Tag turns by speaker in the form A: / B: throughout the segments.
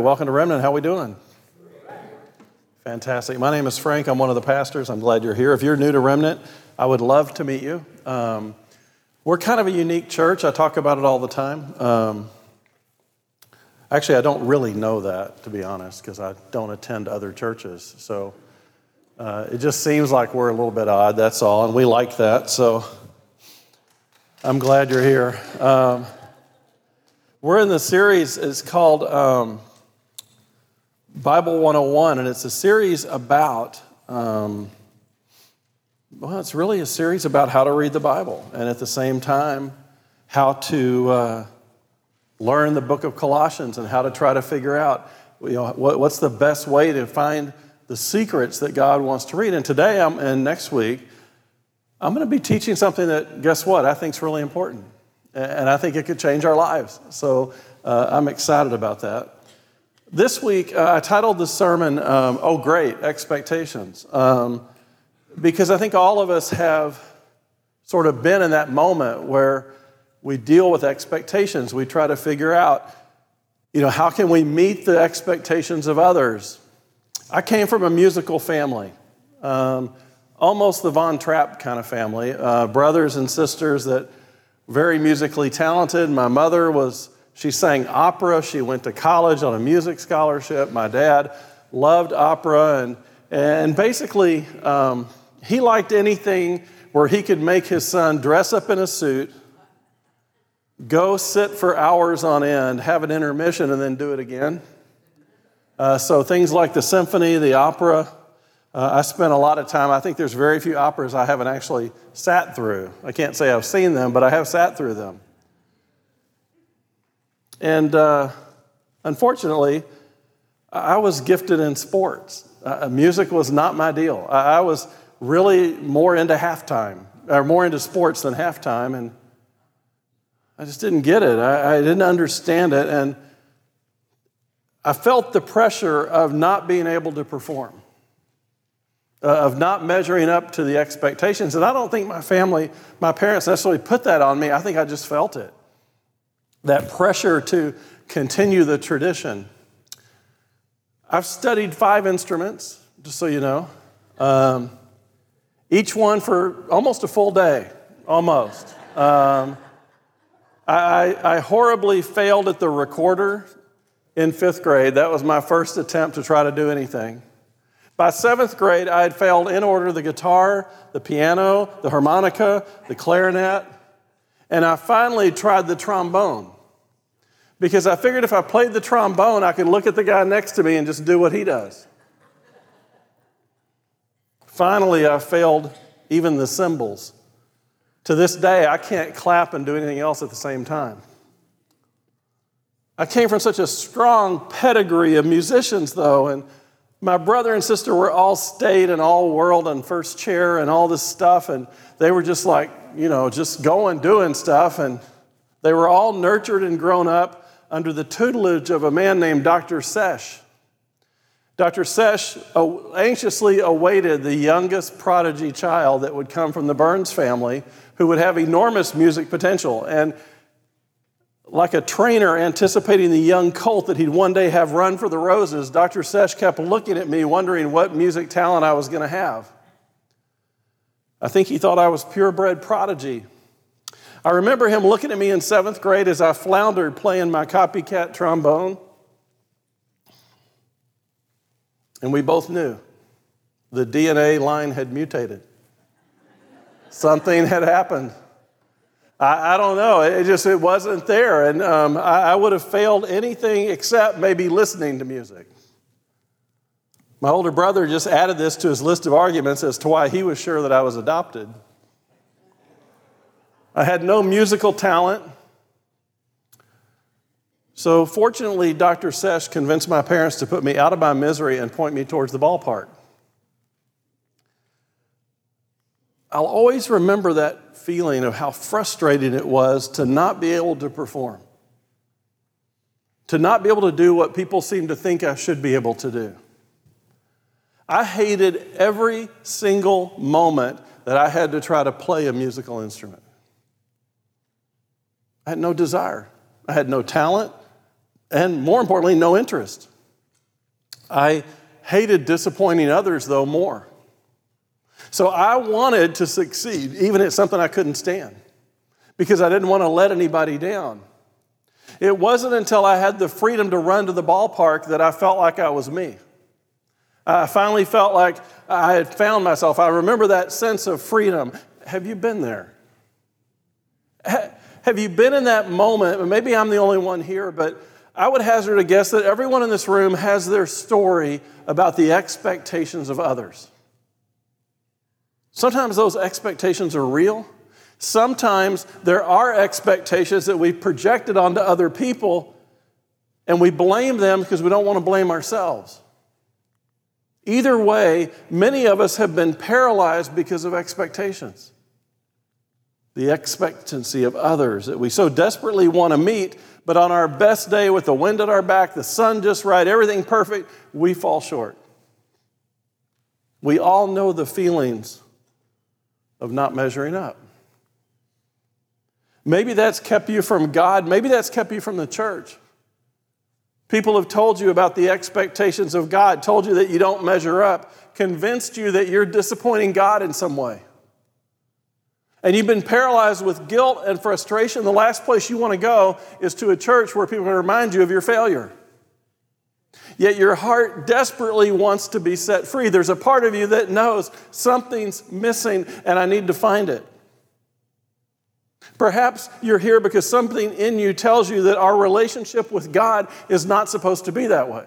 A: Welcome to Remnant. How are we doing? Fantastic. My name is Frank. I'm one of the pastors. I'm glad you're here. If you're new to Remnant, I would love to meet you. Um, we're kind of a unique church. I talk about it all the time. Um, actually, I don't really know that, to be honest, because I don't attend other churches. So uh, it just seems like we're a little bit odd, that's all, and we like that. So I'm glad you're here. Um, we're in the series, it's called um, Bible 101, and it's a series about, um, well, it's really a series about how to read the Bible, and at the same time, how to uh, learn the book of Colossians and how to try to figure out you know, what, what's the best way to find the secrets that God wants to read. And today I'm, and next week, I'm going to be teaching something that, guess what, I think is really important and I think it could change our lives. So uh, I'm excited about that. This week, uh, I titled the sermon, um, Oh Great, Expectations, um, because I think all of us have sort of been in that moment where we deal with expectations. We try to figure out, you know, how can we meet the expectations of others? I came from a musical family, um, almost the Von Trapp kind of family, uh, brothers and sisters that very musically talented. My mother was, she sang opera. She went to college on a music scholarship. My dad loved opera. And, and basically, um, he liked anything where he could make his son dress up in a suit, go sit for hours on end, have an intermission, and then do it again. Uh, so things like the symphony, the opera, uh, I spent a lot of time, I think there's very few operas I haven't actually sat through. I can't say I've seen them, but I have sat through them. And uh, unfortunately, I was gifted in sports. Uh, music was not my deal. I, I was really more into halftime, or more into sports than halftime, and I just didn't get it. I, I didn't understand it, and I felt the pressure of not being able to perform uh, of not measuring up to the expectations. And I don't think my family, my parents necessarily put that on me. I think I just felt it. That pressure to continue the tradition. I've studied five instruments, just so you know, um, each one for almost a full day, almost. Um, I, I horribly failed at the recorder in fifth grade. That was my first attempt to try to do anything. By seventh grade, I had failed in order the guitar, the piano, the harmonica, the clarinet, and I finally tried the trombone. Because I figured if I played the trombone, I could look at the guy next to me and just do what he does. Finally, I failed even the cymbals. To this day, I can't clap and do anything else at the same time. I came from such a strong pedigree of musicians, though, and my brother and sister were all state and all world and first chair and all this stuff. And they were just like, you know, just going, doing stuff. And they were all nurtured and grown up under the tutelage of a man named Dr. Sesh. Dr. Sesh uh, anxiously awaited the youngest prodigy child that would come from the Burns family who would have enormous music potential. And like a trainer anticipating the young colt that he'd one day have run for the roses, Dr. Sesh kept looking at me, wondering what music talent I was going to have. I think he thought I was purebred prodigy. I remember him looking at me in seventh grade as I floundered playing my copycat trombone. And we both knew the DNA line had mutated. Something had happened. I, I don't know. It just it wasn't there, and um, I, I would have failed anything except maybe listening to music. My older brother just added this to his list of arguments as to why he was sure that I was adopted. I had no musical talent. So, fortunately, Dr. Sesh convinced my parents to put me out of my misery and point me towards the ballpark. I'll always remember that feeling of how frustrating it was to not be able to perform, to not be able to do what people seem to think I should be able to do. I hated every single moment that I had to try to play a musical instrument. I had no desire, I had no talent, and more importantly, no interest. I hated disappointing others, though, more. So I wanted to succeed, even at something I couldn't stand, because I didn't want to let anybody down. It wasn't until I had the freedom to run to the ballpark that I felt like I was me. I finally felt like I had found myself. I remember that sense of freedom. Have you been there? Have you been in that moment? Maybe I'm the only one here, but I would hazard a guess that everyone in this room has their story about the expectations of others. Sometimes those expectations are real. Sometimes there are expectations that we've projected onto other people and we blame them because we don't want to blame ourselves. Either way, many of us have been paralyzed because of expectations. The expectancy of others that we so desperately want to meet, but on our best day with the wind at our back, the sun just right, everything perfect, we fall short. We all know the feelings of not measuring up. Maybe that's kept you from God. Maybe that's kept you from the church. People have told you about the expectations of God, told you that you don't measure up, convinced you that you're disappointing God in some way. And you've been paralyzed with guilt and frustration. The last place you want to go is to a church where people to remind you of your failure. Yet your heart desperately wants to be set free. There's a part of you that knows something's missing and I need to find it. Perhaps you're here because something in you tells you that our relationship with God is not supposed to be that way.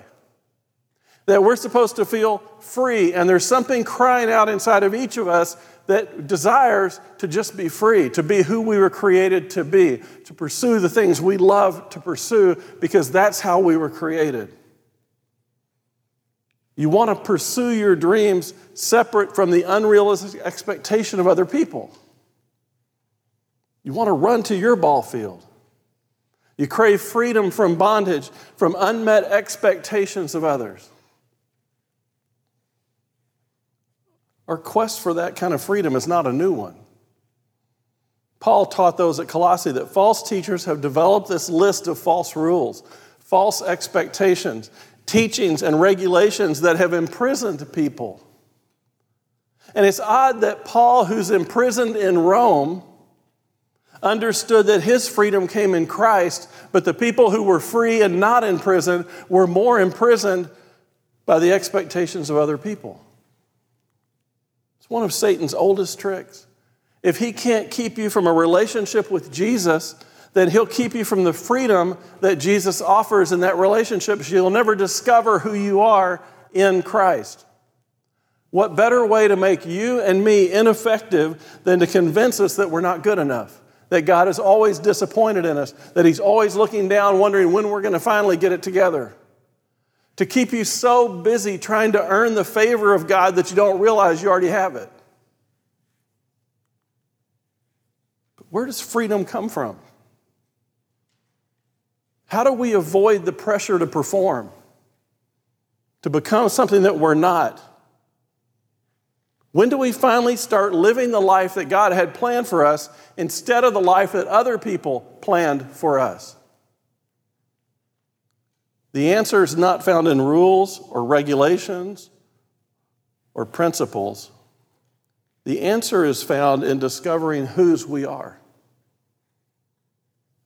A: That we're supposed to feel free, and there's something crying out inside of each of us that desires to just be free, to be who we were created to be, to pursue the things we love to pursue because that's how we were created. You want to pursue your dreams separate from the unrealistic expectation of other people. You want to run to your ball field. You crave freedom from bondage, from unmet expectations of others. Our quest for that kind of freedom is not a new one. Paul taught those at Colossae that false teachers have developed this list of false rules, false expectations, teachings, and regulations that have imprisoned people. And it's odd that Paul, who's imprisoned in Rome, understood that his freedom came in Christ, but the people who were free and not in prison were more imprisoned by the expectations of other people. It's one of Satan's oldest tricks. If he can't keep you from a relationship with Jesus, then he'll keep you from the freedom that Jesus offers in that relationship. You'll never discover who you are in Christ. What better way to make you and me ineffective than to convince us that we're not good enough? that God is always disappointed in us, that He's always looking down, wondering when we're going to finally get it together. To keep you so busy trying to earn the favor of God that you don't realize you already have it. But where does freedom come from? How do we avoid the pressure to perform, to become something that we're not? When do we finally start living the life that God had planned for us instead of the life that other people planned for us? The answer is not found in rules or regulations or principles. The answer is found in discovering whose we are.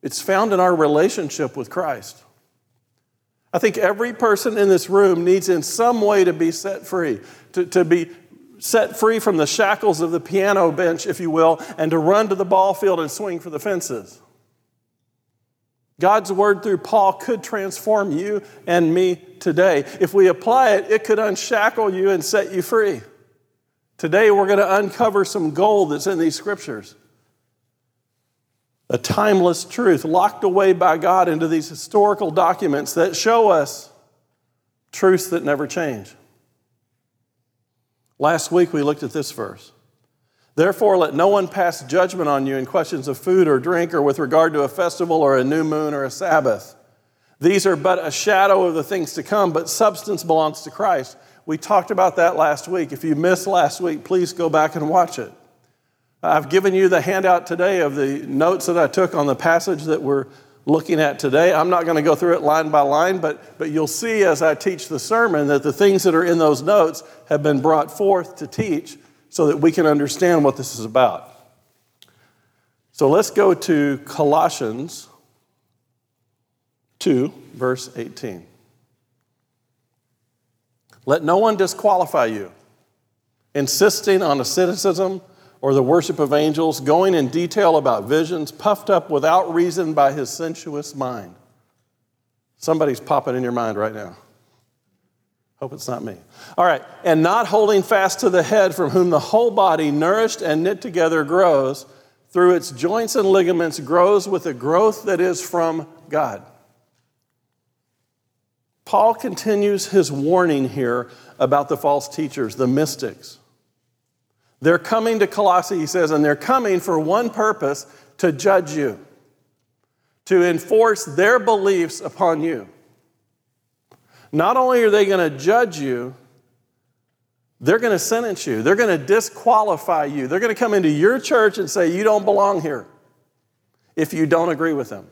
A: It's found in our relationship with Christ. I think every person in this room needs, in some way, to be set free, to, to be set free from the shackles of the piano bench, if you will, and to run to the ball field and swing for the fences. God's word through Paul could transform you and me today. If we apply it, it could unshackle you and set you free. Today, we're going to uncover some gold that's in these scriptures. A timeless truth locked away by God into these historical documents that show us truths that never change. Last week we looked at this verse. Therefore, let no one pass judgment on you in questions of food or drink or with regard to a festival or a new moon or a Sabbath. These are but a shadow of the things to come, but substance belongs to Christ. We talked about that last week. If you missed last week, please go back and watch it. I've given you the handout today of the notes that I took on the passage that we're looking at today. I'm not going to go through it line by line, but, but you'll see as I teach the sermon that the things that are in those notes have been brought forth to teach so that we can understand what this is about. So let's go to Colossians 2, verse 18. Let no one disqualify you, insisting on asceticism or the worship of angels, going in detail about visions, puffed up without reason by his sensuous mind. Somebody's popping in your mind right now. Hope it's not me. All right, and not holding fast to the head, from whom the whole body, nourished and knit together, grows through its joints and ligaments, grows with a growth that is from God. Paul continues his warning here about the false teachers, the mystics. They're coming to Colossae, he says, and they're coming for one purpose to judge you, to enforce their beliefs upon you. Not only are they going to judge you, they're going to sentence you. They're going to disqualify you. They're going to come into your church and say, You don't belong here if you don't agree with them.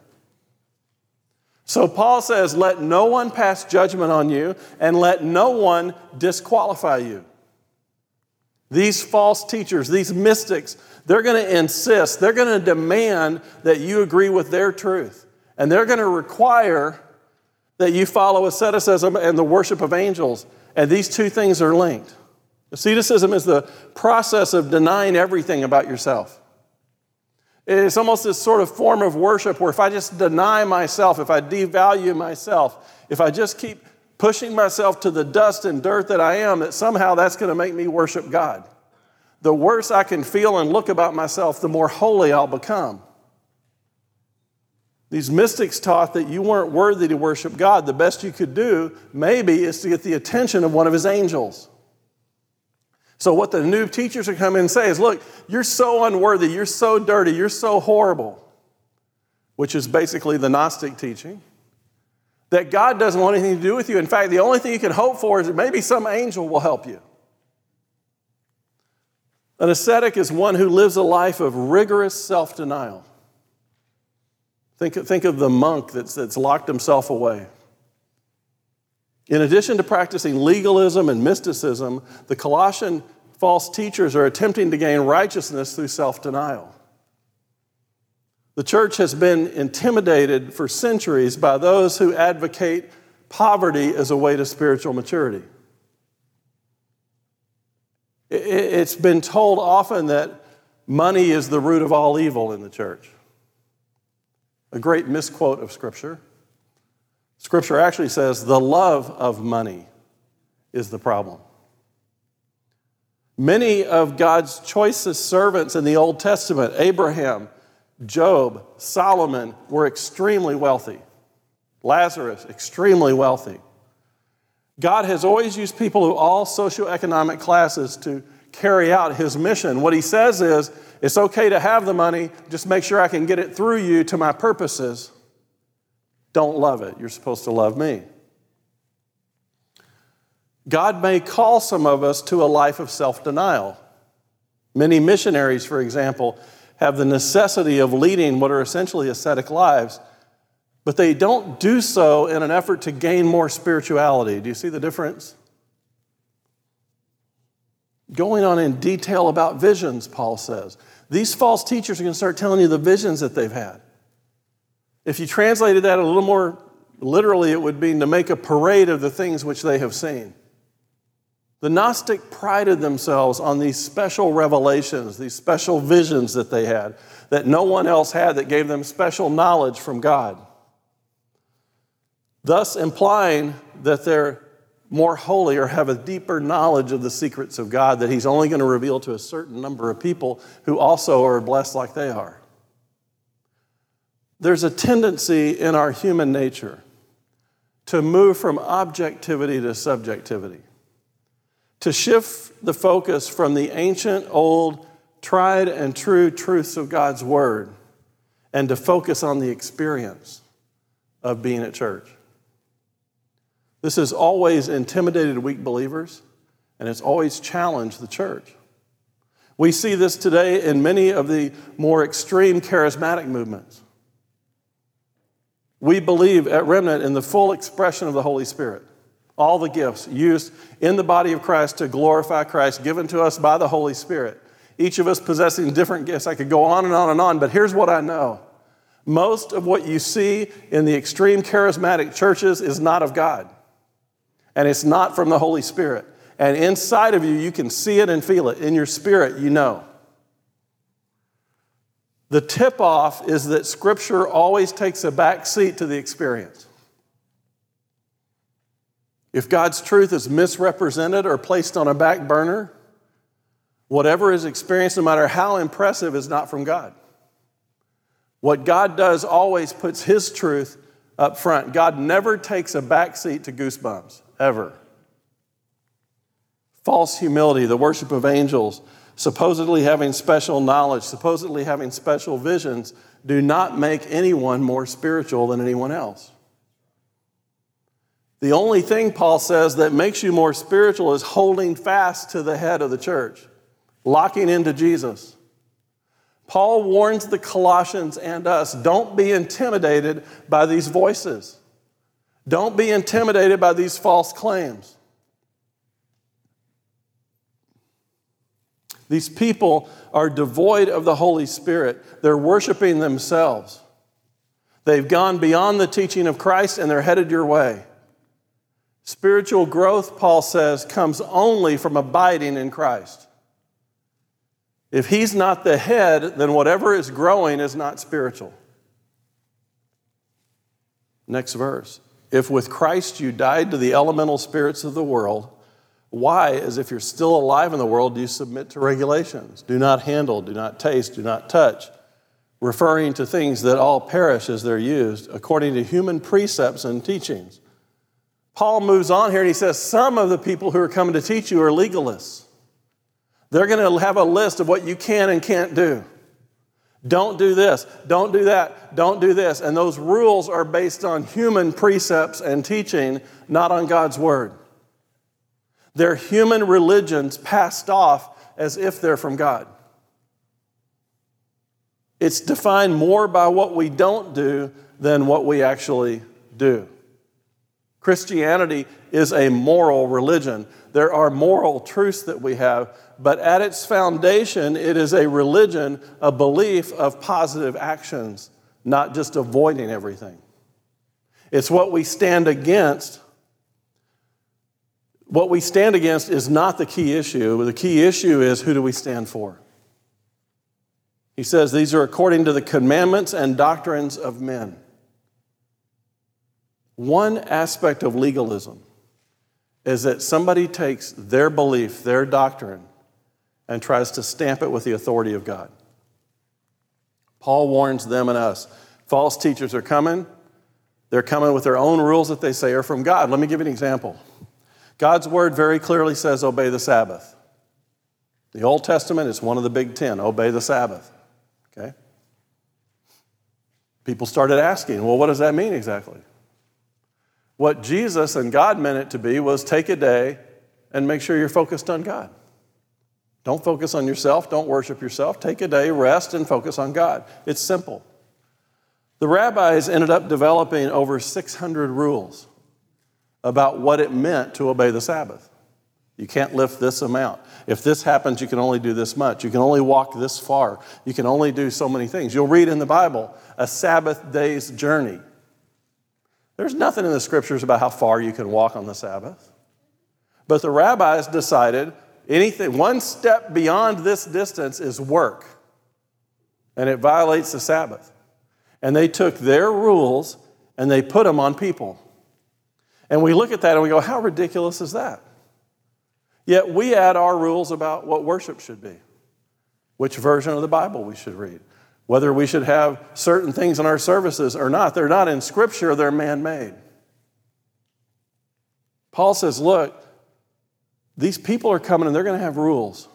A: So Paul says, Let no one pass judgment on you, and let no one disqualify you. These false teachers, these mystics, they're going to insist, they're going to demand that you agree with their truth. And they're going to require that you follow asceticism and the worship of angels. And these two things are linked. Asceticism is the process of denying everything about yourself. It's almost this sort of form of worship where if I just deny myself, if I devalue myself, if I just keep pushing myself to the dust and dirt that I am, that somehow that's going to make me worship God. The worse I can feel and look about myself, the more holy I'll become. These mystics taught that you weren't worthy to worship God. The best you could do, maybe, is to get the attention of one of his angels. So, what the new teachers are coming and say is look, you're so unworthy, you're so dirty, you're so horrible, which is basically the Gnostic teaching that God doesn't want anything to do with you. In fact, the only thing you can hope for is that maybe some angel will help you. An ascetic is one who lives a life of rigorous self denial. Think, think of the monk that's, that's locked himself away. In addition to practicing legalism and mysticism, the Colossian false teachers are attempting to gain righteousness through self denial. The church has been intimidated for centuries by those who advocate poverty as a way to spiritual maturity. It's been told often that money is the root of all evil in the church. A great misquote of Scripture. Scripture actually says the love of money is the problem. Many of God's choicest servants in the Old Testament, Abraham, Job, Solomon were extremely wealthy. Lazarus, extremely wealthy. God has always used people of all socioeconomic classes to carry out his mission. What he says is, it's okay to have the money, just make sure I can get it through you to my purposes. Don't love it. You're supposed to love me. God may call some of us to a life of self denial. Many missionaries, for example, have the necessity of leading what are essentially ascetic lives, but they don't do so in an effort to gain more spirituality. Do you see the difference? Going on in detail about visions, Paul says. These false teachers are going to start telling you the visions that they've had. If you translated that a little more literally, it would mean to make a parade of the things which they have seen. The Gnostic prided themselves on these special revelations, these special visions that they had, that no one else had, that gave them special knowledge from God. Thus, implying that they're more holy or have a deeper knowledge of the secrets of God that He's only going to reveal to a certain number of people who also are blessed like they are. There's a tendency in our human nature to move from objectivity to subjectivity to shift the focus from the ancient, old, tried and true truths of God's Word and to focus on the experience of being at church. This has always intimidated weak believers and it's always challenged the church. We see this today in many of the more extreme charismatic movements. We believe at Remnant in the full expression of the Holy Spirit. All the gifts used in the body of Christ to glorify Christ, given to us by the Holy Spirit. Each of us possessing different gifts. I could go on and on and on, but here's what I know most of what you see in the extreme charismatic churches is not of God, and it's not from the Holy Spirit. And inside of you, you can see it and feel it. In your spirit, you know. The tip off is that Scripture always takes a back seat to the experience. If God's truth is misrepresented or placed on a back burner, whatever is experienced, no matter how impressive, is not from God. What God does always puts His truth up front. God never takes a back seat to goosebumps, ever. False humility, the worship of angels, supposedly having special knowledge, supposedly having special visions, do not make anyone more spiritual than anyone else. The only thing, Paul says, that makes you more spiritual is holding fast to the head of the church, locking into Jesus. Paul warns the Colossians and us don't be intimidated by these voices. Don't be intimidated by these false claims. These people are devoid of the Holy Spirit. They're worshiping themselves. They've gone beyond the teaching of Christ and they're headed your way. Spiritual growth, Paul says, comes only from abiding in Christ. If he's not the head, then whatever is growing is not spiritual. Next verse. If with Christ you died to the elemental spirits of the world, why, as if you're still alive in the world, do you submit to regulations? Do not handle, do not taste, do not touch, referring to things that all perish as they're used, according to human precepts and teachings Paul moves on here and he says, Some of the people who are coming to teach you are legalists. They're going to have a list of what you can and can't do. Don't do this, don't do that, don't do this. And those rules are based on human precepts and teaching, not on God's word. They're human religions passed off as if they're from God. It's defined more by what we don't do than what we actually do. Christianity is a moral religion. There are moral truths that we have, but at its foundation, it is a religion, a belief of positive actions, not just avoiding everything. It's what we stand against. What we stand against is not the key issue. The key issue is who do we stand for? He says these are according to the commandments and doctrines of men. One aspect of legalism is that somebody takes their belief, their doctrine, and tries to stamp it with the authority of God. Paul warns them and us false teachers are coming. They're coming with their own rules that they say are from God. Let me give you an example. God's word very clearly says, obey the Sabbath. The Old Testament is one of the big ten obey the Sabbath. Okay? People started asking, well, what does that mean exactly? What Jesus and God meant it to be was take a day and make sure you're focused on God. Don't focus on yourself, don't worship yourself. Take a day, rest, and focus on God. It's simple. The rabbis ended up developing over 600 rules about what it meant to obey the Sabbath. You can't lift this amount. If this happens, you can only do this much. You can only walk this far. You can only do so many things. You'll read in the Bible a Sabbath day's journey. There's nothing in the scriptures about how far you can walk on the Sabbath. But the rabbis decided anything, one step beyond this distance is work, and it violates the Sabbath. And they took their rules and they put them on people. And we look at that and we go, how ridiculous is that? Yet we add our rules about what worship should be, which version of the Bible we should read, whether we should have certain things in our services or not. They're not in Scripture, they're man made. Paul says, Look, these people are coming and they're going to have rules.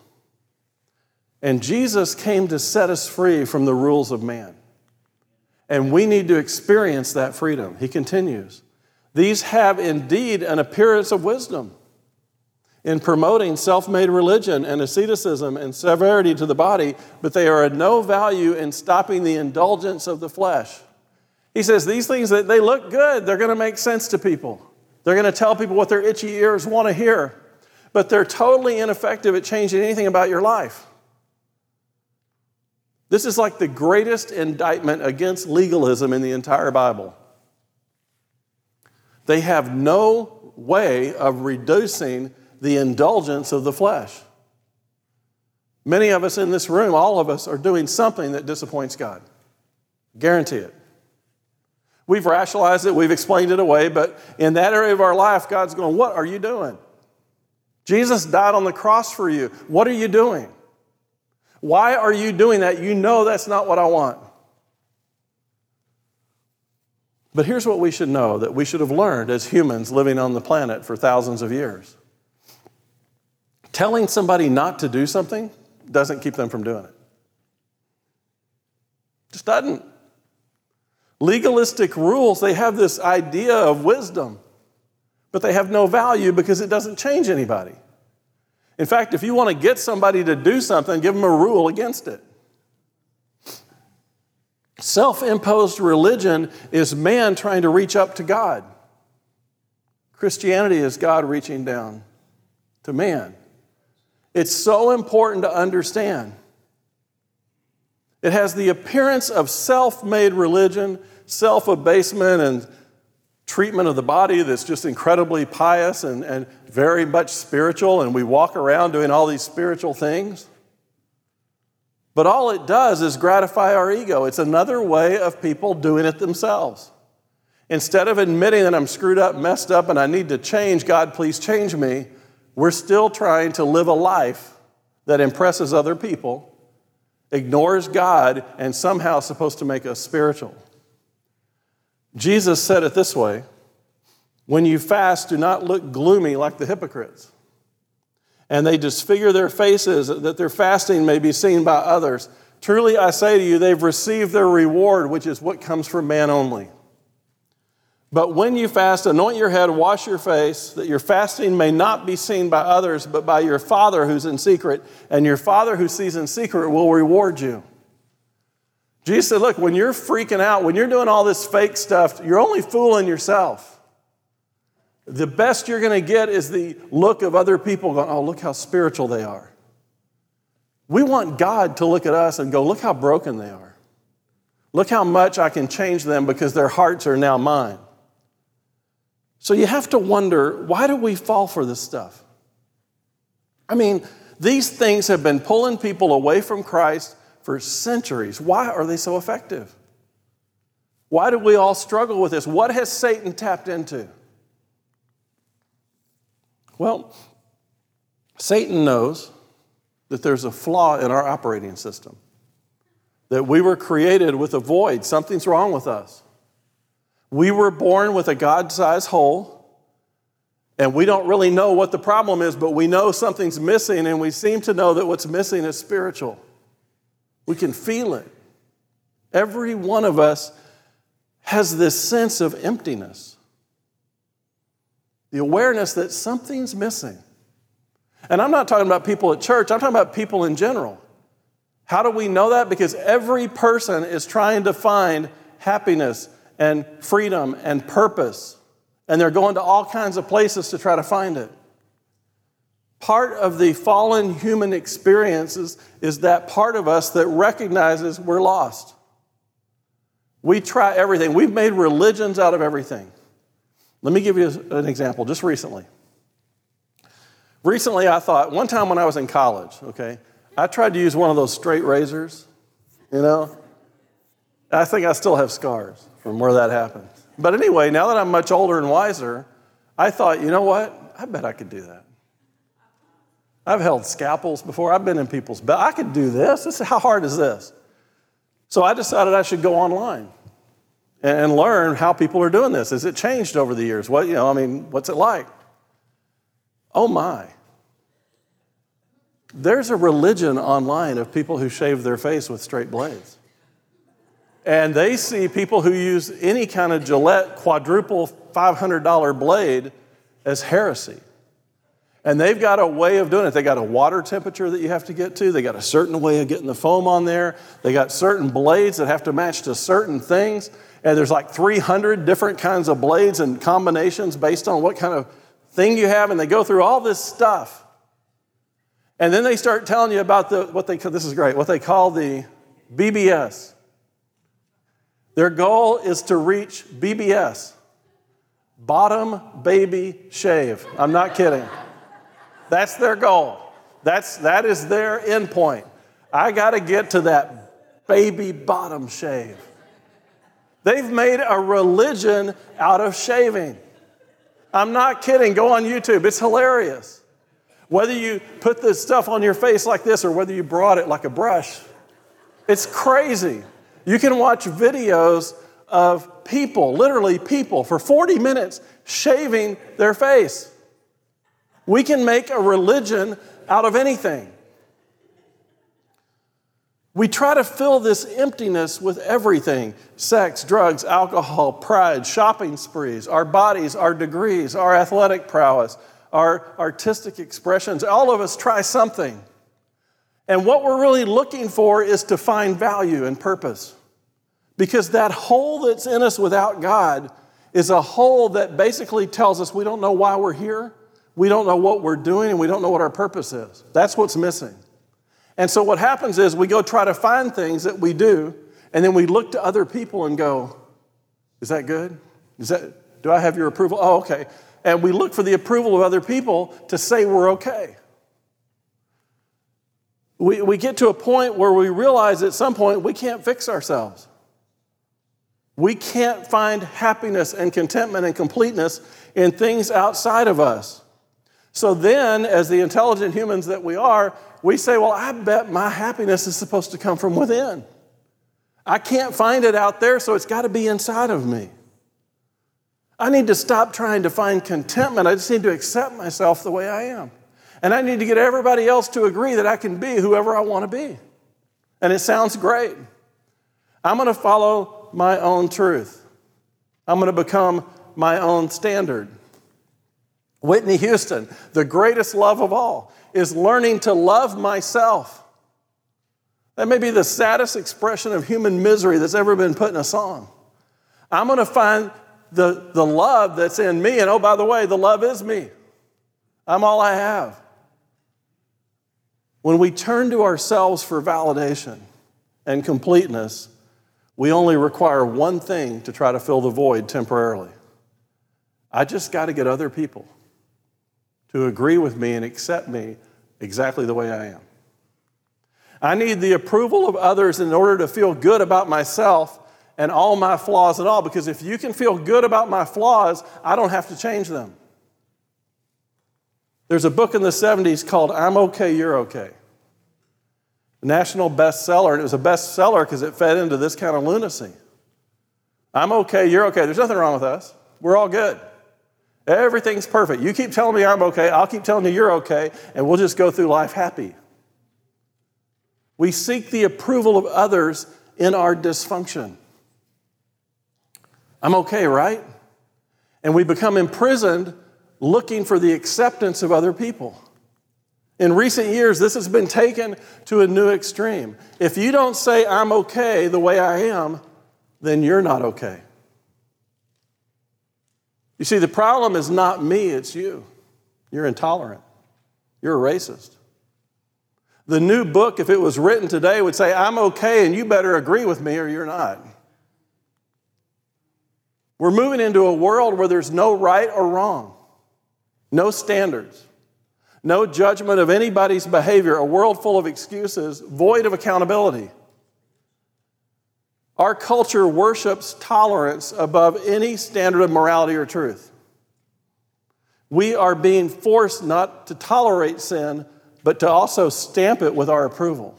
A: And Jesus came to set us free from the rules of man. And we need to experience that freedom. He continues. These have indeed an appearance of wisdom in promoting self made religion and asceticism and severity to the body, but they are of no value in stopping the indulgence of the flesh. He says these things that they look good, they're going to make sense to people. They're going to tell people what their itchy ears want to hear, but they're totally ineffective at changing anything about your life. This is like the greatest indictment against legalism in the entire Bible. They have no way of reducing the indulgence of the flesh. Many of us in this room, all of us, are doing something that disappoints God. Guarantee it. We've rationalized it, we've explained it away, but in that area of our life, God's going, What are you doing? Jesus died on the cross for you. What are you doing? Why are you doing that? You know that's not what I want. But here's what we should know that we should have learned as humans living on the planet for thousands of years. Telling somebody not to do something doesn't keep them from doing it. Just doesn't. Legalistic rules, they have this idea of wisdom, but they have no value because it doesn't change anybody. In fact, if you want to get somebody to do something, give them a rule against it. Self imposed religion is man trying to reach up to God. Christianity is God reaching down to man. It's so important to understand. It has the appearance of self made religion, self abasement, and treatment of the body that's just incredibly pious and, and very much spiritual, and we walk around doing all these spiritual things. But all it does is gratify our ego. It's another way of people doing it themselves. Instead of admitting that I'm screwed up, messed up, and I need to change, God, please change me, we're still trying to live a life that impresses other people ignores God, and somehow supposed to make us spiritual. Jesus said it this way When you fast, do not look gloomy like the hypocrites. And they disfigure their faces that their fasting may be seen by others. Truly, I say to you, they've received their reward, which is what comes from man only. But when you fast, anoint your head, wash your face, that your fasting may not be seen by others, but by your Father who's in secret, and your Father who sees in secret will reward you. Jesus said, Look, when you're freaking out, when you're doing all this fake stuff, you're only fooling yourself. The best you're going to get is the look of other people going, Oh, look how spiritual they are. We want God to look at us and go, Look how broken they are. Look how much I can change them because their hearts are now mine. So you have to wonder why do we fall for this stuff? I mean, these things have been pulling people away from Christ for centuries. Why are they so effective? Why do we all struggle with this? What has Satan tapped into? Well, Satan knows that there's a flaw in our operating system, that we were created with a void, something's wrong with us. We were born with a God sized hole, and we don't really know what the problem is, but we know something's missing, and we seem to know that what's missing is spiritual. We can feel it. Every one of us has this sense of emptiness, the awareness that something's missing. And I'm not talking about people at church, I'm talking about people in general. How do we know that? Because every person is trying to find happiness and freedom and purpose. And they're going to all kinds of places to try to find it. Part of the fallen human experiences is that part of us that recognizes we're lost. We try everything. We've made religions out of everything. Let me give you an example just recently. Recently, I thought, one time when I was in college, okay, I tried to use one of those straight razors, you know. I think I still have scars from where that happened. But anyway, now that I'm much older and wiser, I thought, you know what? I bet I could do that. I've held scalpels before. I've been in people's bed. I could do this. this how hard is this? So I decided I should go online and learn how people are doing this. Has it changed over the years? What, you know, I mean, what's it like? Oh my. There's a religion online of people who shave their face with straight blades. And they see people who use any kind of Gillette quadruple $500 blade as heresy. And they've got a way of doing it. They got a water temperature that you have to get to. They got a certain way of getting the foam on there. They got certain blades that have to match to certain things. and there's like 300 different kinds of blades and combinations based on what kind of thing you have, and they go through all this stuff. And then they start telling you about the, what they, this is great, what they call the BBS. Their goal is to reach BBS, bottom baby shave. I'm not kidding. That's their goal. That's, that is their end point. I got to get to that baby bottom shave. They've made a religion out of shaving. I'm not kidding. Go on YouTube, it's hilarious. Whether you put this stuff on your face like this or whether you brought it like a brush, it's crazy. You can watch videos of people, literally people, for 40 minutes shaving their face. We can make a religion out of anything. We try to fill this emptiness with everything sex, drugs, alcohol, pride, shopping sprees, our bodies, our degrees, our athletic prowess, our artistic expressions. All of us try something. And what we're really looking for is to find value and purpose. Because that hole that's in us without God is a hole that basically tells us we don't know why we're here, we don't know what we're doing, and we don't know what our purpose is. That's what's missing. And so what happens is we go try to find things that we do, and then we look to other people and go, Is that good? Is that, do I have your approval? Oh, okay. And we look for the approval of other people to say we're okay. We, we get to a point where we realize at some point we can't fix ourselves. We can't find happiness and contentment and completeness in things outside of us. So then, as the intelligent humans that we are, we say, Well, I bet my happiness is supposed to come from within. I can't find it out there, so it's got to be inside of me. I need to stop trying to find contentment. I just need to accept myself the way I am. And I need to get everybody else to agree that I can be whoever I want to be. And it sounds great. I'm going to follow my own truth, I'm going to become my own standard. Whitney Houston, the greatest love of all, is learning to love myself. That may be the saddest expression of human misery that's ever been put in a song. I'm going to find the, the love that's in me, and oh, by the way, the love is me. I'm all I have. When we turn to ourselves for validation and completeness, we only require one thing to try to fill the void temporarily. I just got to get other people to agree with me and accept me exactly the way I am. I need the approval of others in order to feel good about myself and all my flaws and all, because if you can feel good about my flaws, I don't have to change them. There's a book in the 70s called I'm Okay, You're Okay. National bestseller, and it was a bestseller because it fed into this kind of lunacy. I'm okay, you're okay. There's nothing wrong with us. We're all good. Everything's perfect. You keep telling me I'm okay, I'll keep telling you you're okay, and we'll just go through life happy. We seek the approval of others in our dysfunction. I'm okay, right? And we become imprisoned looking for the acceptance of other people. In recent years, this has been taken to a new extreme. If you don't say, I'm okay the way I am, then you're not okay. You see, the problem is not me, it's you. You're intolerant. You're a racist. The new book, if it was written today, would say, I'm okay and you better agree with me or you're not. We're moving into a world where there's no right or wrong, no standards, no judgment of anybody's behavior, a world full of excuses, void of accountability. Our culture worships tolerance above any standard of morality or truth. We are being forced not to tolerate sin, but to also stamp it with our approval.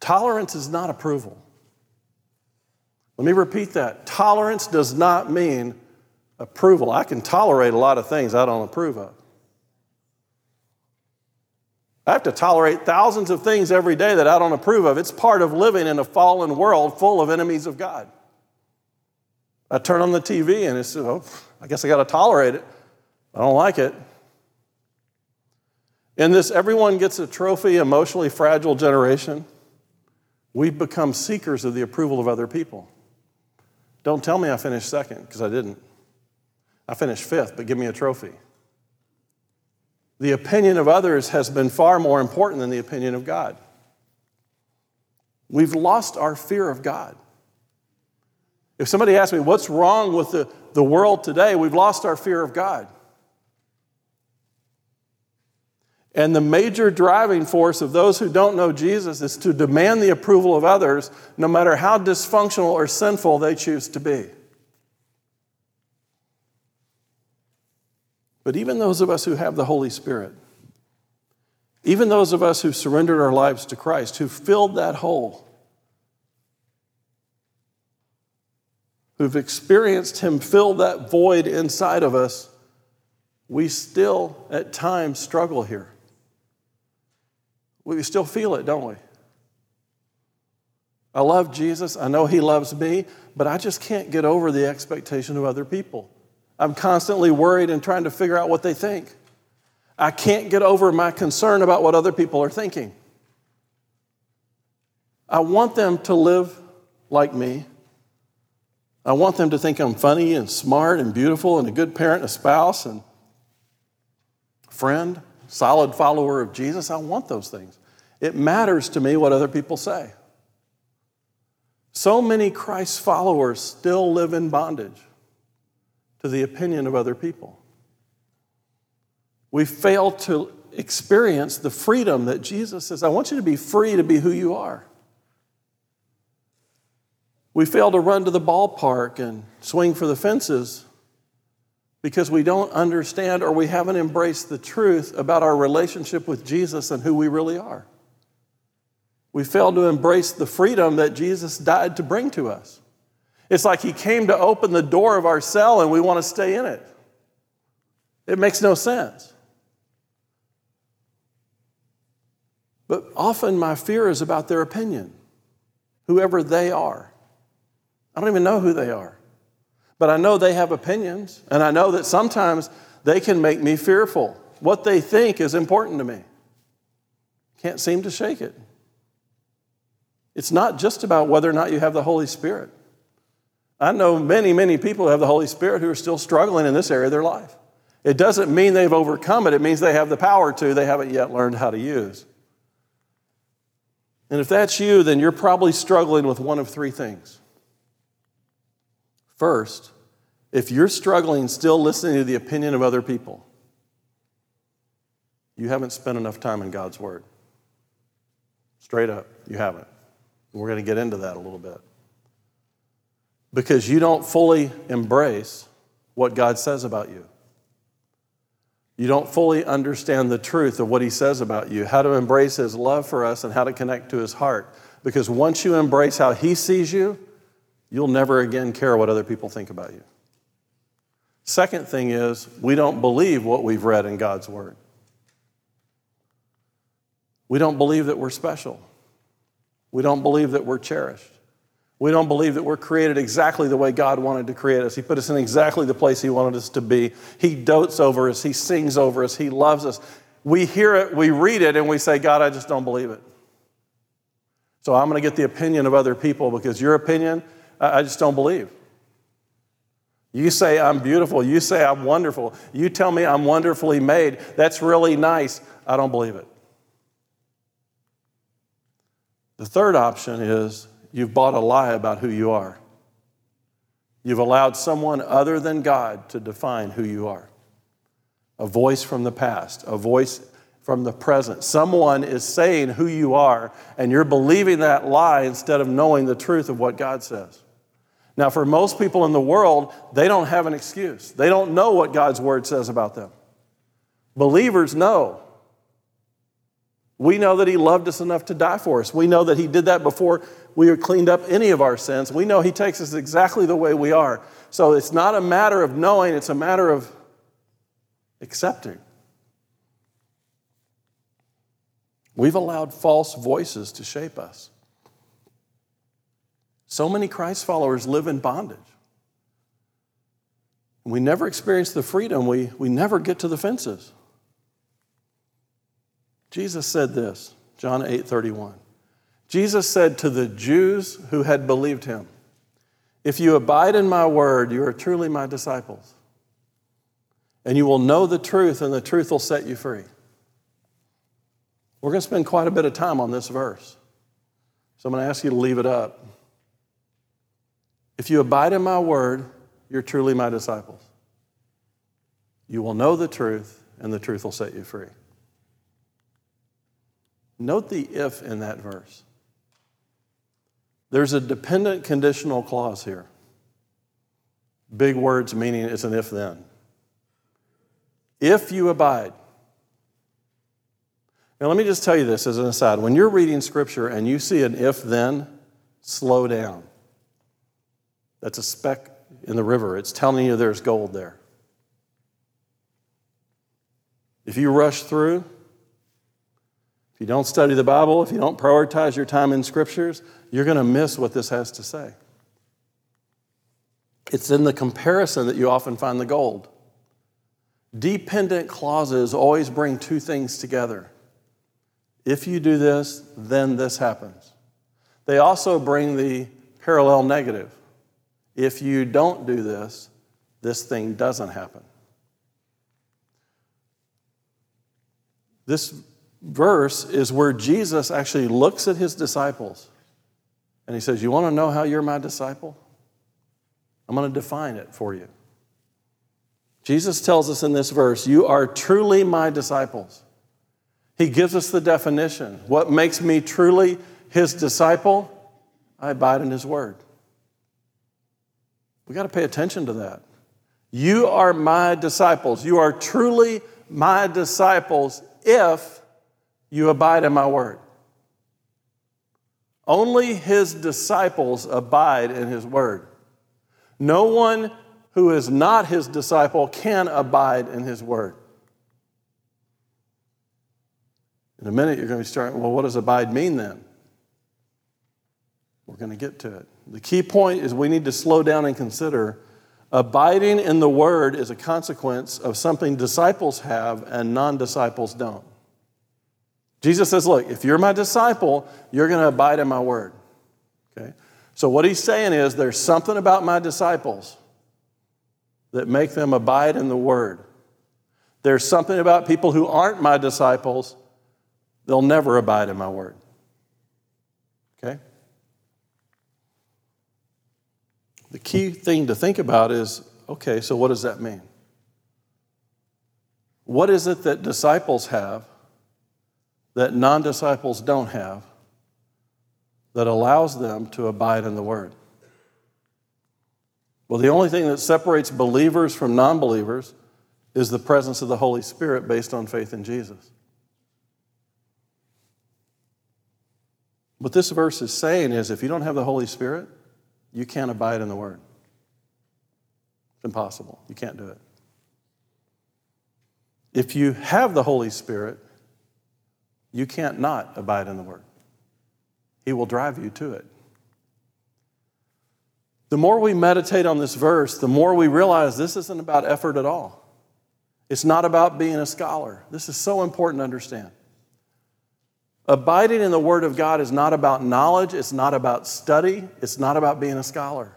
A: Tolerance is not approval. Let me repeat that. Tolerance does not mean approval. I can tolerate a lot of things I don't approve of. I have to tolerate thousands of things every day that I don't approve of. It's part of living in a fallen world full of enemies of God. I turn on the TV and it's, oh, I guess I got to tolerate it. I don't like it. In this everyone gets a trophy, emotionally fragile generation, we've become seekers of the approval of other people. Don't tell me I finished second, because I didn't. I finished fifth, but give me a trophy. The opinion of others has been far more important than the opinion of God. We've lost our fear of God. If somebody asks me, what's wrong with the, the world today? We've lost our fear of God. And the major driving force of those who don't know Jesus is to demand the approval of others, no matter how dysfunctional or sinful they choose to be. But even those of us who have the Holy Spirit, even those of us who surrendered our lives to Christ, who filled that hole, who've experienced Him fill that void inside of us, we still at times struggle here. We still feel it, don't we? I love Jesus. I know He loves me, but I just can't get over the expectation of other people. I'm constantly worried and trying to figure out what they think. I can't get over my concern about what other people are thinking. I want them to live like me. I want them to think I'm funny and smart and beautiful and a good parent, a spouse, and friend solid follower of Jesus, I want those things. It matters to me what other people say. So many Christ followers still live in bondage to the opinion of other people. We fail to experience the freedom that Jesus says, I want you to be free to be who you are. We fail to run to the ballpark and swing for the fences because we don't understand or we haven't embraced the truth about our relationship with Jesus and who we really are. We fail to embrace the freedom that Jesus died to bring to us. It's like he came to open the door of our cell and we want to stay in it. It makes no sense. But often my fear is about their opinion, whoever they are. I don't even know who they are. But I know they have opinions, and I know that sometimes they can make me fearful. What they think is important to me. Can't seem to shake it. It's not just about whether or not you have the Holy Spirit. I know many, many people who have the Holy Spirit who are still struggling in this area of their life. It doesn't mean they've overcome it, it means they have the power to, they haven't yet learned how to use. And if that's you, then you're probably struggling with one of three things. First, if you're struggling still listening to the opinion of other people, you haven't spent enough time in God's Word. Straight up, you haven't. We're going to get into that a little bit. Because you don't fully embrace what God says about you. You don't fully understand the truth of what He says about you, how to embrace His love for us, and how to connect to His heart. Because once you embrace how He sees you, you'll never again care what other people think about you. Second thing is, we don't believe what we've read in God's Word. We don't believe that we're special. We don't believe that we're cherished. We don't believe that we're created exactly the way God wanted to create us. He put us in exactly the place He wanted us to be. He dotes over us, He sings over us, He loves us. We hear it, we read it, and we say, God, I just don't believe it. So I'm going to get the opinion of other people because your opinion I just don't believe. You say I'm beautiful. You say I'm wonderful. You tell me I'm wonderfully made. That's really nice. I don't believe it. The third option is you've bought a lie about who you are. You've allowed someone other than God to define who you are. A voice from the past, a voice from the present. Someone is saying who you are, and you're believing that lie instead of knowing the truth of what God says. Now, for most people in the world, they don't have an excuse. They don't know what God's word says about them. Believers know. We know that He loved us enough to die for us. We know that He did that before we have cleaned up any of our sins. We know He takes us exactly the way we are. So it's not a matter of knowing, it's a matter of accepting. We've allowed false voices to shape us. So many Christ followers live in bondage. We never experience the freedom, we, we never get to the fences. Jesus said this, John 8 31. Jesus said to the Jews who had believed him, If you abide in my word, you are truly my disciples. And you will know the truth, and the truth will set you free. We're going to spend quite a bit of time on this verse. So I'm going to ask you to leave it up. If you abide in my word, you're truly my disciples. You will know the truth, and the truth will set you free. Note the if in that verse. There's a dependent conditional clause here. Big words meaning it's an if then. If you abide. Now, let me just tell you this as an aside. When you're reading scripture and you see an if then, slow down. That's a speck in the river. It's telling you there's gold there. If you rush through, if you don't study the Bible, if you don't prioritize your time in scriptures, you're going to miss what this has to say. It's in the comparison that you often find the gold. Dependent clauses always bring two things together. If you do this, then this happens. They also bring the parallel negative. If you don't do this, this thing doesn't happen. This verse is where Jesus actually looks at his disciples and he says, You want to know how you're my disciple? I'm going to define it for you. Jesus tells us in this verse, You are truly my disciples. He gives us the definition. What makes me truly his disciple? I abide in his word. We got to pay attention to that. You are my disciples. You are truly my disciples if you abide in my word. Only his disciples abide in his word. No one who is not his disciple can abide in his word. In a minute, you're going to be starting, well, what does abide mean then? We're going to get to it. The key point is we need to slow down and consider abiding in the word is a consequence of something disciples have and non disciples don't. Jesus says, Look, if you're my disciple, you're going to abide in my word. Okay? So, what he's saying is there's something about my disciples that make them abide in the word. There's something about people who aren't my disciples, they'll never abide in my word. Okay? The key thing to think about is okay, so what does that mean? What is it that disciples have that non disciples don't have that allows them to abide in the Word? Well, the only thing that separates believers from non believers is the presence of the Holy Spirit based on faith in Jesus. What this verse is saying is if you don't have the Holy Spirit, you can't abide in the Word. It's impossible. You can't do it. If you have the Holy Spirit, you can't not abide in the Word. He will drive you to it. The more we meditate on this verse, the more we realize this isn't about effort at all. It's not about being a scholar. This is so important to understand. Abiding in the Word of God is not about knowledge, it's not about study, it's not about being a scholar.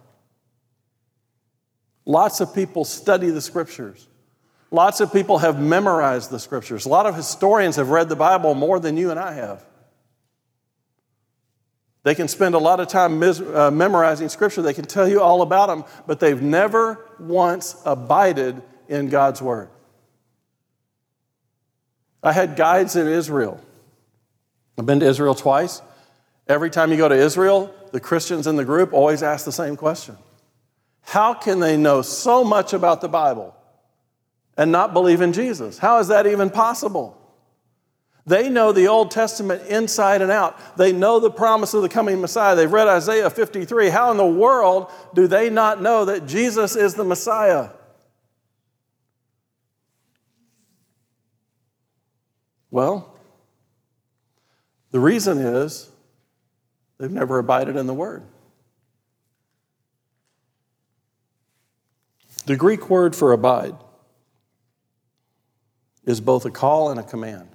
A: Lots of people study the Scriptures. Lots of people have memorized the Scriptures. A lot of historians have read the Bible more than you and I have. They can spend a lot of time mis- uh, memorizing Scripture, they can tell you all about them, but they've never once abided in God's Word. I had guides in Israel I've been to Israel twice. Every time you go to Israel, the Christians in the group always ask the same question How can they know so much about the Bible and not believe in Jesus? How is that even possible? They know the Old Testament inside and out. They know the promise of the coming Messiah. They've read Isaiah 53. How in the world do they not know that Jesus is the Messiah? Well, the reason is they've never abided in the Word. The Greek word for abide is both a call and a command.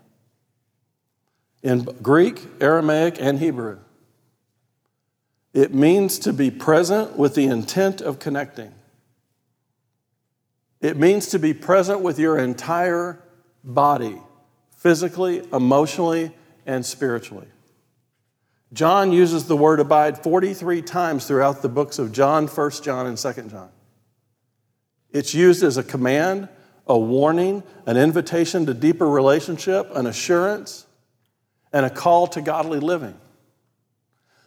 A: In Greek, Aramaic, and Hebrew, It means to be present with the intent of connecting. It means to be present with your entire body, physically, emotionally, and spiritually. John uses the word abide 43 times throughout the books of John, 1 John, and 2 John. It's used as a command, a warning, an invitation to deeper relationship, an assurance, and a call to godly living.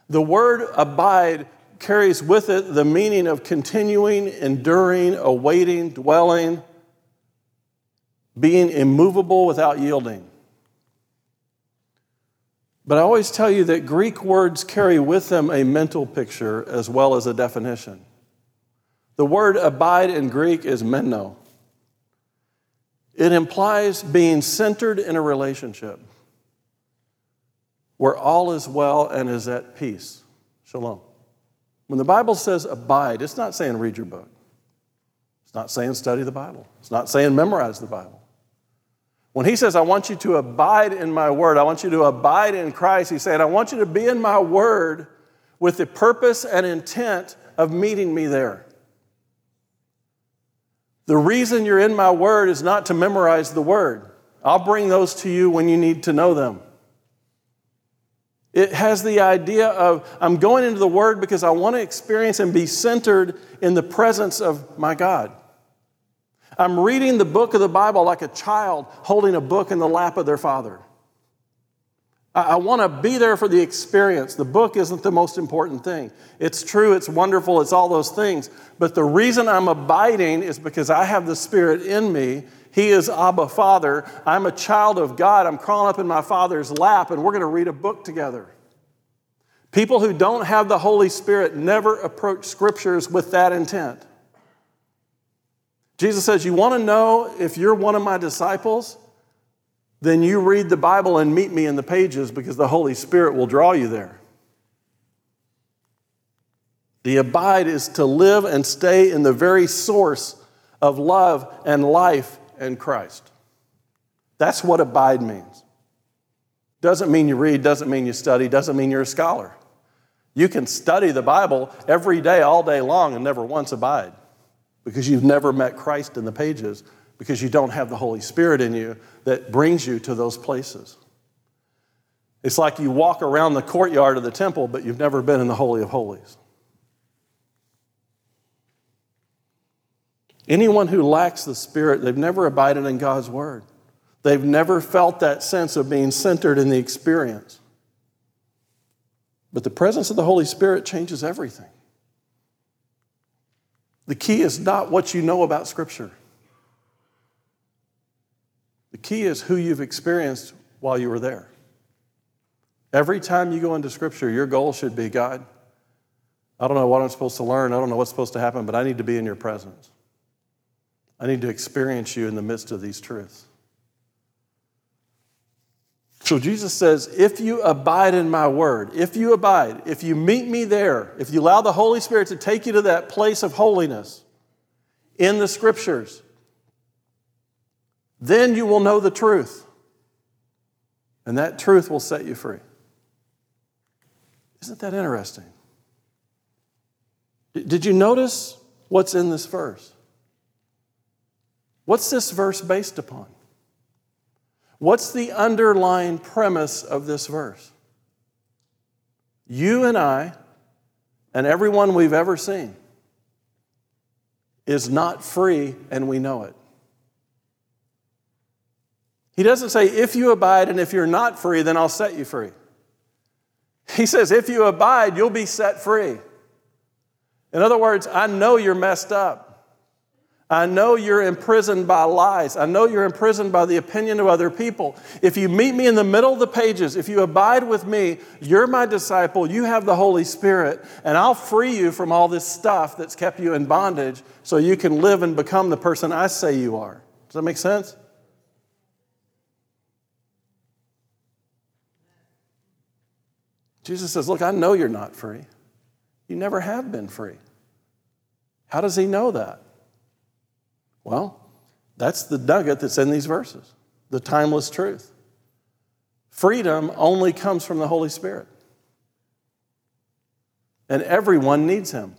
A: The word abide carries with it the meaning of continuing, enduring, awaiting, dwelling, being immovable without yielding. But I always tell you that Greek words carry with them a mental picture as well as a definition. The word abide in Greek is meno. It implies being centered in a relationship where all is well and is at peace. Shalom. When the Bible says abide, it's not saying read your book. It's not saying study the Bible. It's not saying memorize the Bible. When he says, I want you to abide in my word, I want you to abide in Christ, he's saying, I want you to be in my word with the purpose and intent of meeting me there. The reason you're in my word is not to memorize the word. I'll bring those to you when you need to know them. It has the idea of I'm going into the word because I want to experience and be centered in the presence of my God. I'm reading the book of the Bible like a child holding a book in the lap of their father. I, I want to be there for the experience. The book isn't the most important thing. It's true, it's wonderful, it's all those things. But the reason I'm abiding is because I have the Spirit in me. He is Abba Father. I'm a child of God. I'm crawling up in my Father's lap, and we're going to read a book together. People who don't have the Holy Spirit never approach scriptures with that intent. Jesus says, You want to know if you're one of my disciples? Then you read the Bible and meet me in the pages because the Holy Spirit will draw you there. The abide is to live and stay in the very source of love and life and Christ. That's what abide means. Doesn't mean you read, doesn't mean you study, doesn't mean you're a scholar. You can study the Bible every day, all day long, and never once abide because you've never met Christ in the pages, because you don't have the Holy Spirit in you that brings you to those places. It's like you walk around the courtyard of the temple, but you've never been in the Holy of Holies. Anyone who lacks the Spirit, they've never abided in God's Word. They've never felt that sense of being centered in the experience. But the presence of the Holy Spirit changes everything. The key is not what you know about Scripture. The key is who you've experienced while you were there. Every time you go into Scripture, your goal should be God, I don't know what I'm supposed to learn. I don't know what's supposed to happen, but I need to be in your presence. I need to experience you in the midst of these truths. So Jesus says, if you abide in my word, if you abide, if you meet me there, if you allow the Holy Spirit to take you to that place of holiness in the scriptures, then you will know the truth. And that truth will set you free. Isn't that interesting? Did you notice what's in this verse? What's this verse based upon? What's the underlying premise of this verse? You and I, and everyone we've ever seen, is not free, and we know it. He doesn't say, if you abide, and if you're not free, then I'll set you free. He says, if you abide, you'll be set free. In other words, I know you're messed up. I know you're imprisoned by lies. I know you're imprisoned by the opinion of other people. If you meet me in the middle of the pages, if you abide with me, you're my disciple, you have the Holy Spirit, and I'll free you from all this stuff that's kept you in bondage so you can live and become the person I say you are. Does that make sense? Jesus says, Look, I know you're not free. You never have been free. How does he know that? Well, that's the nugget that's in these verses the timeless truth. Freedom only comes from the Holy Spirit. and everyone needs him.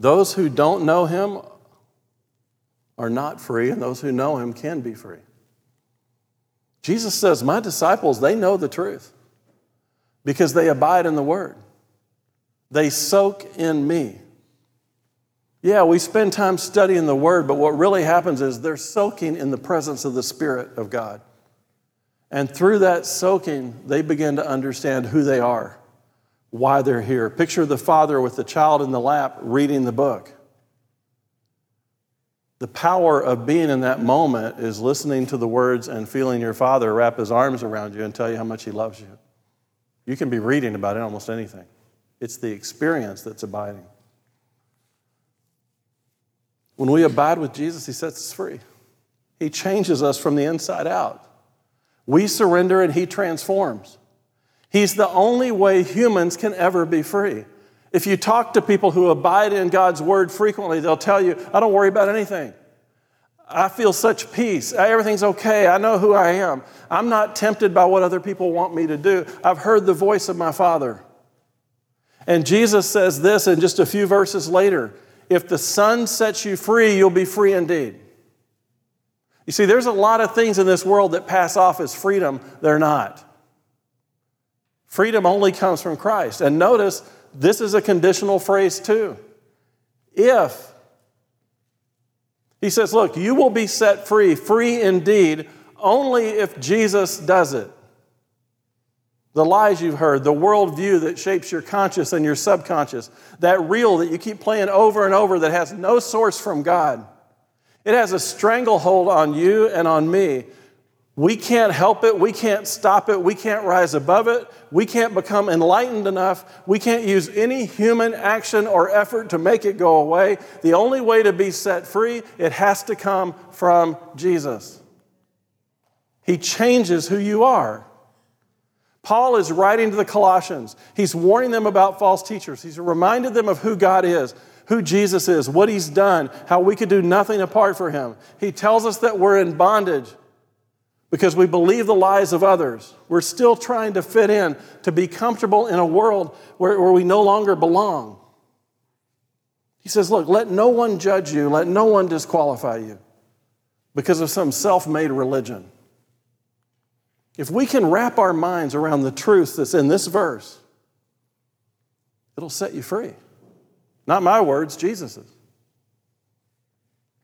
A: Those who don't know him are not free, and those who know him can be free. Jesus says, My disciples, they know the truth because they abide in the word, they soak in me. Yeah, we spend time studying the word, but what really happens is they're soaking in the presence of the Spirit of God. And through that soaking, they begin to understand who they are, why they're here. Picture the father with the child in the lap reading the book. The power of being in that moment is listening to the words and feeling your father wrap his arms around you and tell you how much he loves you. You can be reading about it almost anything. It's the experience that's abiding. When we abide with Jesus, he sets us free. He changes us from the inside out. We surrender and he transforms. He's the only way humans can ever be free. If you talk to people who abide in God's word frequently, they'll tell you, I don't worry about anything. I feel such peace. Everything's okay. I know who I am. I'm not tempted by what other people want me to do. I've heard the voice of my Father. And Jesus says this in just a few verses later if the Son sets you free, you'll be free indeed. You see, there's a lot of things in this world that pass off as freedom, they're not. Freedom only comes from Christ. And notice, this is a conditional phrase too. If. He says, look, you will be set free, free indeed, only if Jesus does it. The lies you've heard, the worldview that shapes your conscious and your subconscious, that reel that you keep playing over and over that has no source from God. It has a stranglehold on you and on me we can't help it. We can't stop it. We can't rise above it. We can't become enlightened enough. We can't use any human action or effort to make it go away. The only way to be set free, it has to come from Jesus. He changes who you are. Paul is writing to the Colossians. He's warning them about false teachers. He's reminded them of who God is, who Jesus is, what he's done, how we could do nothing apart from him. He tells us that we're in bondage because we believe the lies of others. We're still trying to fit in, to be comfortable in a world where, where we no longer belong. He says, Look, let no one judge you, let no one disqualify you because of some self made religion. If we can wrap our minds around the truth that's in this verse, it'll set you free. Not my words, Jesus's.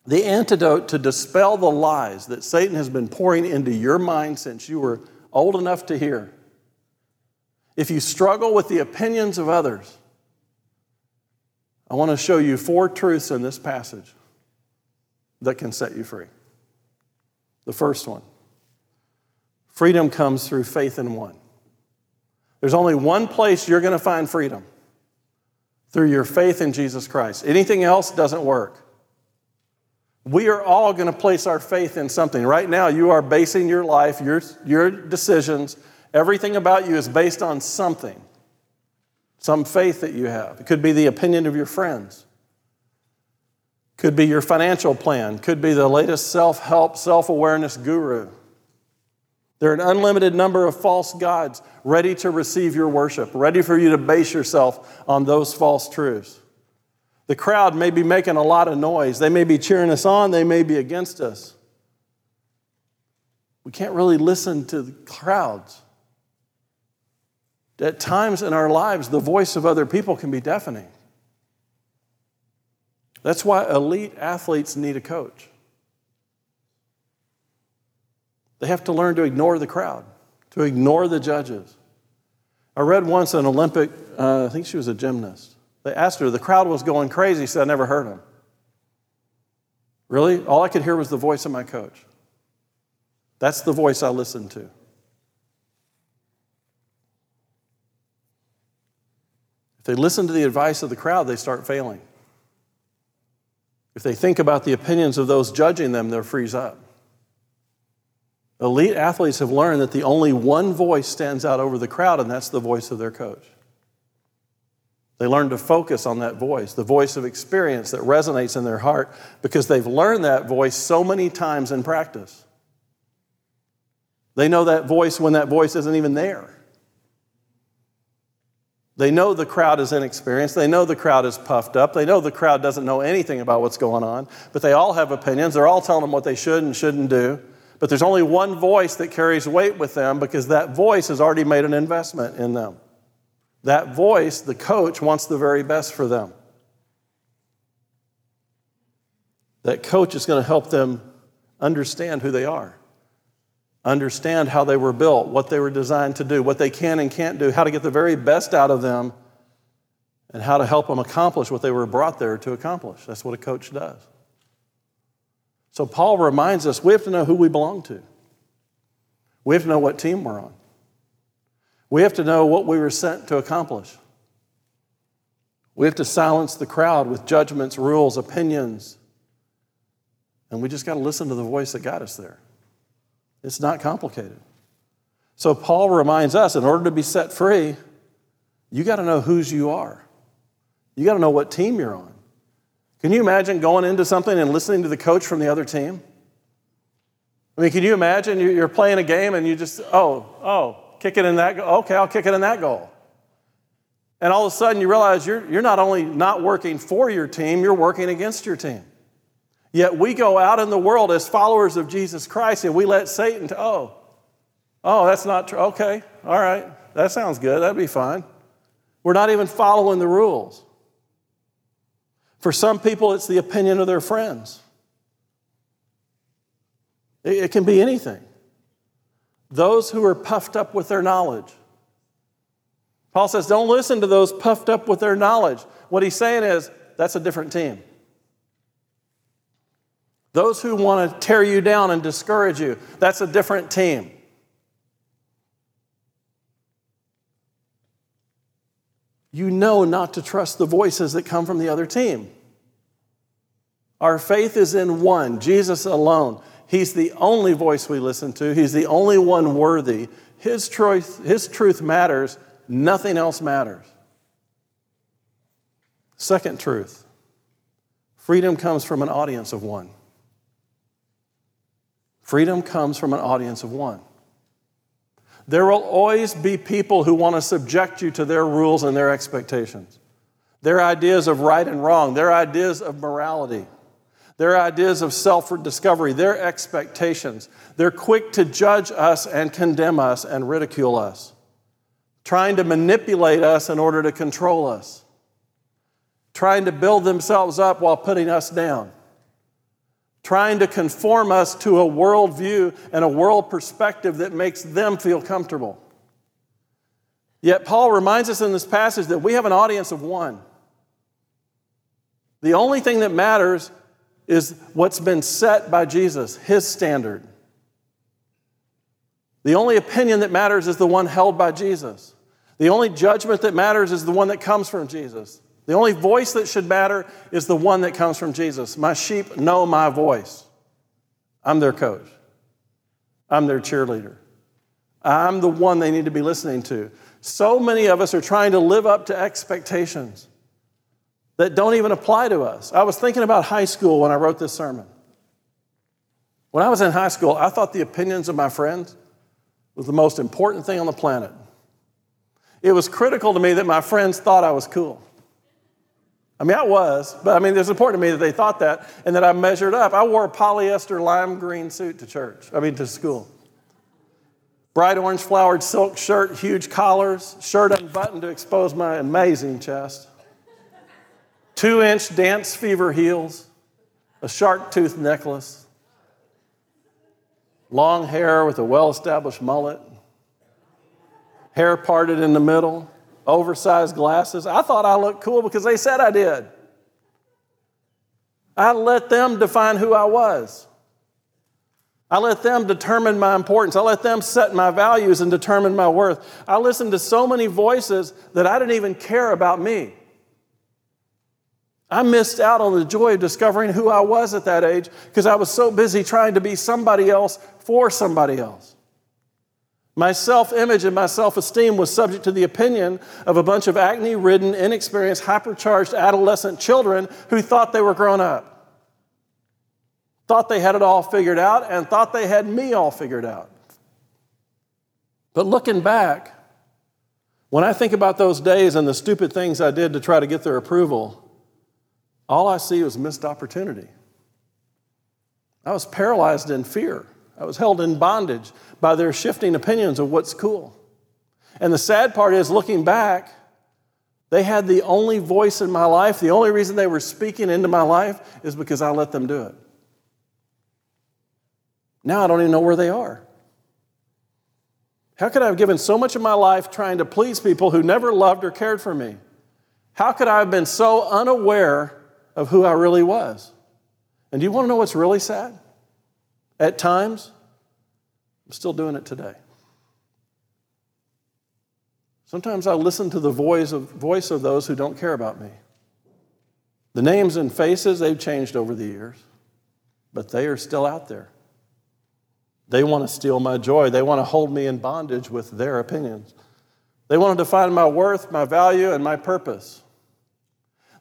A: The antidote to dispel the lies that Satan has been pouring into your mind since you were old enough to hear. If you struggle with the opinions of others, I want to show you four truths in this passage that can set you free. The first one freedom comes through faith in one. There's only one place you're going to find freedom through your faith in Jesus Christ. Anything else doesn't work. We are all going to place our faith in something. Right now, you are basing your life, your, your decisions, everything about you is based on something, some faith that you have. It could be the opinion of your friends, could be your financial plan, could be the latest self help, self awareness guru. There are an unlimited number of false gods ready to receive your worship, ready for you to base yourself on those false truths. The crowd may be making a lot of noise. They may be cheering us on, they may be against us. We can't really listen to the crowds. At times in our lives, the voice of other people can be deafening. That's why elite athletes need a coach. They have to learn to ignore the crowd, to ignore the judges. I read once an Olympic, uh, I think she was a gymnast. They asked her, the crowd was going crazy. She said, I never heard him. Really? All I could hear was the voice of my coach. That's the voice I listened to. If they listen to the advice of the crowd, they start failing. If they think about the opinions of those judging them, they'll freeze up. Elite athletes have learned that the only one voice stands out over the crowd, and that's the voice of their coach. They learn to focus on that voice, the voice of experience that resonates in their heart, because they've learned that voice so many times in practice. They know that voice when that voice isn't even there. They know the crowd is inexperienced. They know the crowd is puffed up. They know the crowd doesn't know anything about what's going on, but they all have opinions. They're all telling them what they should and shouldn't do. But there's only one voice that carries weight with them because that voice has already made an investment in them. That voice, the coach, wants the very best for them. That coach is going to help them understand who they are, understand how they were built, what they were designed to do, what they can and can't do, how to get the very best out of them, and how to help them accomplish what they were brought there to accomplish. That's what a coach does. So Paul reminds us we have to know who we belong to. We have to know what team we're on. We have to know what we were sent to accomplish. We have to silence the crowd with judgments, rules, opinions. And we just got to listen to the voice that got us there. It's not complicated. So Paul reminds us in order to be set free, you got to know whose you are. You got to know what team you're on. Can you imagine going into something and listening to the coach from the other team? I mean, can you imagine you're playing a game and you just, oh, oh, kick it in that, goal. okay, I'll kick it in that goal. And all of a sudden you realize you're, you're not only not working for your team, you're working against your team. Yet we go out in the world as followers of Jesus Christ and we let Satan, t- oh, oh, that's not true. Okay, all right, that sounds good. That'd be fine. We're not even following the rules. For some people, it's the opinion of their friends. It can be anything. Those who are puffed up with their knowledge. Paul says, don't listen to those puffed up with their knowledge. What he's saying is, that's a different team. Those who want to tear you down and discourage you, that's a different team. you know not to trust the voices that come from the other team. Our faith is in one, Jesus alone. He's the only voice we listen to, He's the only one worthy. His truth, his truth matters, nothing else matters. Second truth freedom comes from an audience of one. Freedom comes from an audience of one. There will always be people who want to subject you to their rules and their expectations, their ideas of right and wrong, their ideas of morality, their ideas of self discovery, their expectations. They're quick to judge us and condemn us and ridicule us, trying to manipulate us in order to control us, trying to build themselves up while putting us down trying to conform us to a worldview and a world perspective that makes them feel comfortable. Yet, Paul reminds us in this passage that we have an audience of one. The only thing that matters is what's been set by Jesus, his standard. The only opinion that matters is the one held by Jesus. The only judgment that matters is the one that comes from Jesus. The only voice that should matter is the one that comes from Jesus. My sheep know my voice. I'm their coach, I'm their cheerleader. I'm the one they need to be listening to. So many of us are trying to live up to expectations that don't even apply to us. I was thinking about high school when I wrote this sermon. When I was in high school, I thought the opinions of my friends was the most important thing on the planet. It was critical to me that my friends thought I was cool. I mean, I was, but I mean, it's important to me that they thought that and that I measured up. I wore a polyester lime green suit to church, I mean, to school. Bright orange flowered silk shirt, huge collars, shirt unbuttoned to expose my amazing chest, two inch dance fever heels, a shark tooth necklace, long hair with a well established mullet, hair parted in the middle, oversized glasses. I thought I looked cool because they said I did. I let them define who I was. I let them determine my importance. I let them set my values and determine my worth. I listened to so many voices that I didn't even care about me. I missed out on the joy of discovering who I was at that age because I was so busy trying to be somebody else for somebody else. My self image and my self esteem was subject to the opinion of a bunch of acne ridden, inexperienced, hypercharged adolescent children who thought they were grown up, thought they had it all figured out, and thought they had me all figured out. But looking back, When I think about those days and the stupid things I did to try to get their approval, all I see was missed opportunity. I was paralyzed in fear. I was held in bondage by their shifting opinions of what's cool. And the sad part is, looking back, they had the only voice in my life. The only reason they were speaking into my life is because I let them do it. Now I don't even know where they are. How could I have given so much of my life trying to please people who never loved or cared for me? How could I have been so unaware of who I really was? And do you want to know what's really sad? At times, I'm still doing it today. Sometimes I listen to the voice of, voice of those who don't care about me. The names and faces, they've changed over the years, but they are still out there. They want to steal my joy. They want to hold me in bondage with their opinions. They want to define my worth, my value, and my purpose.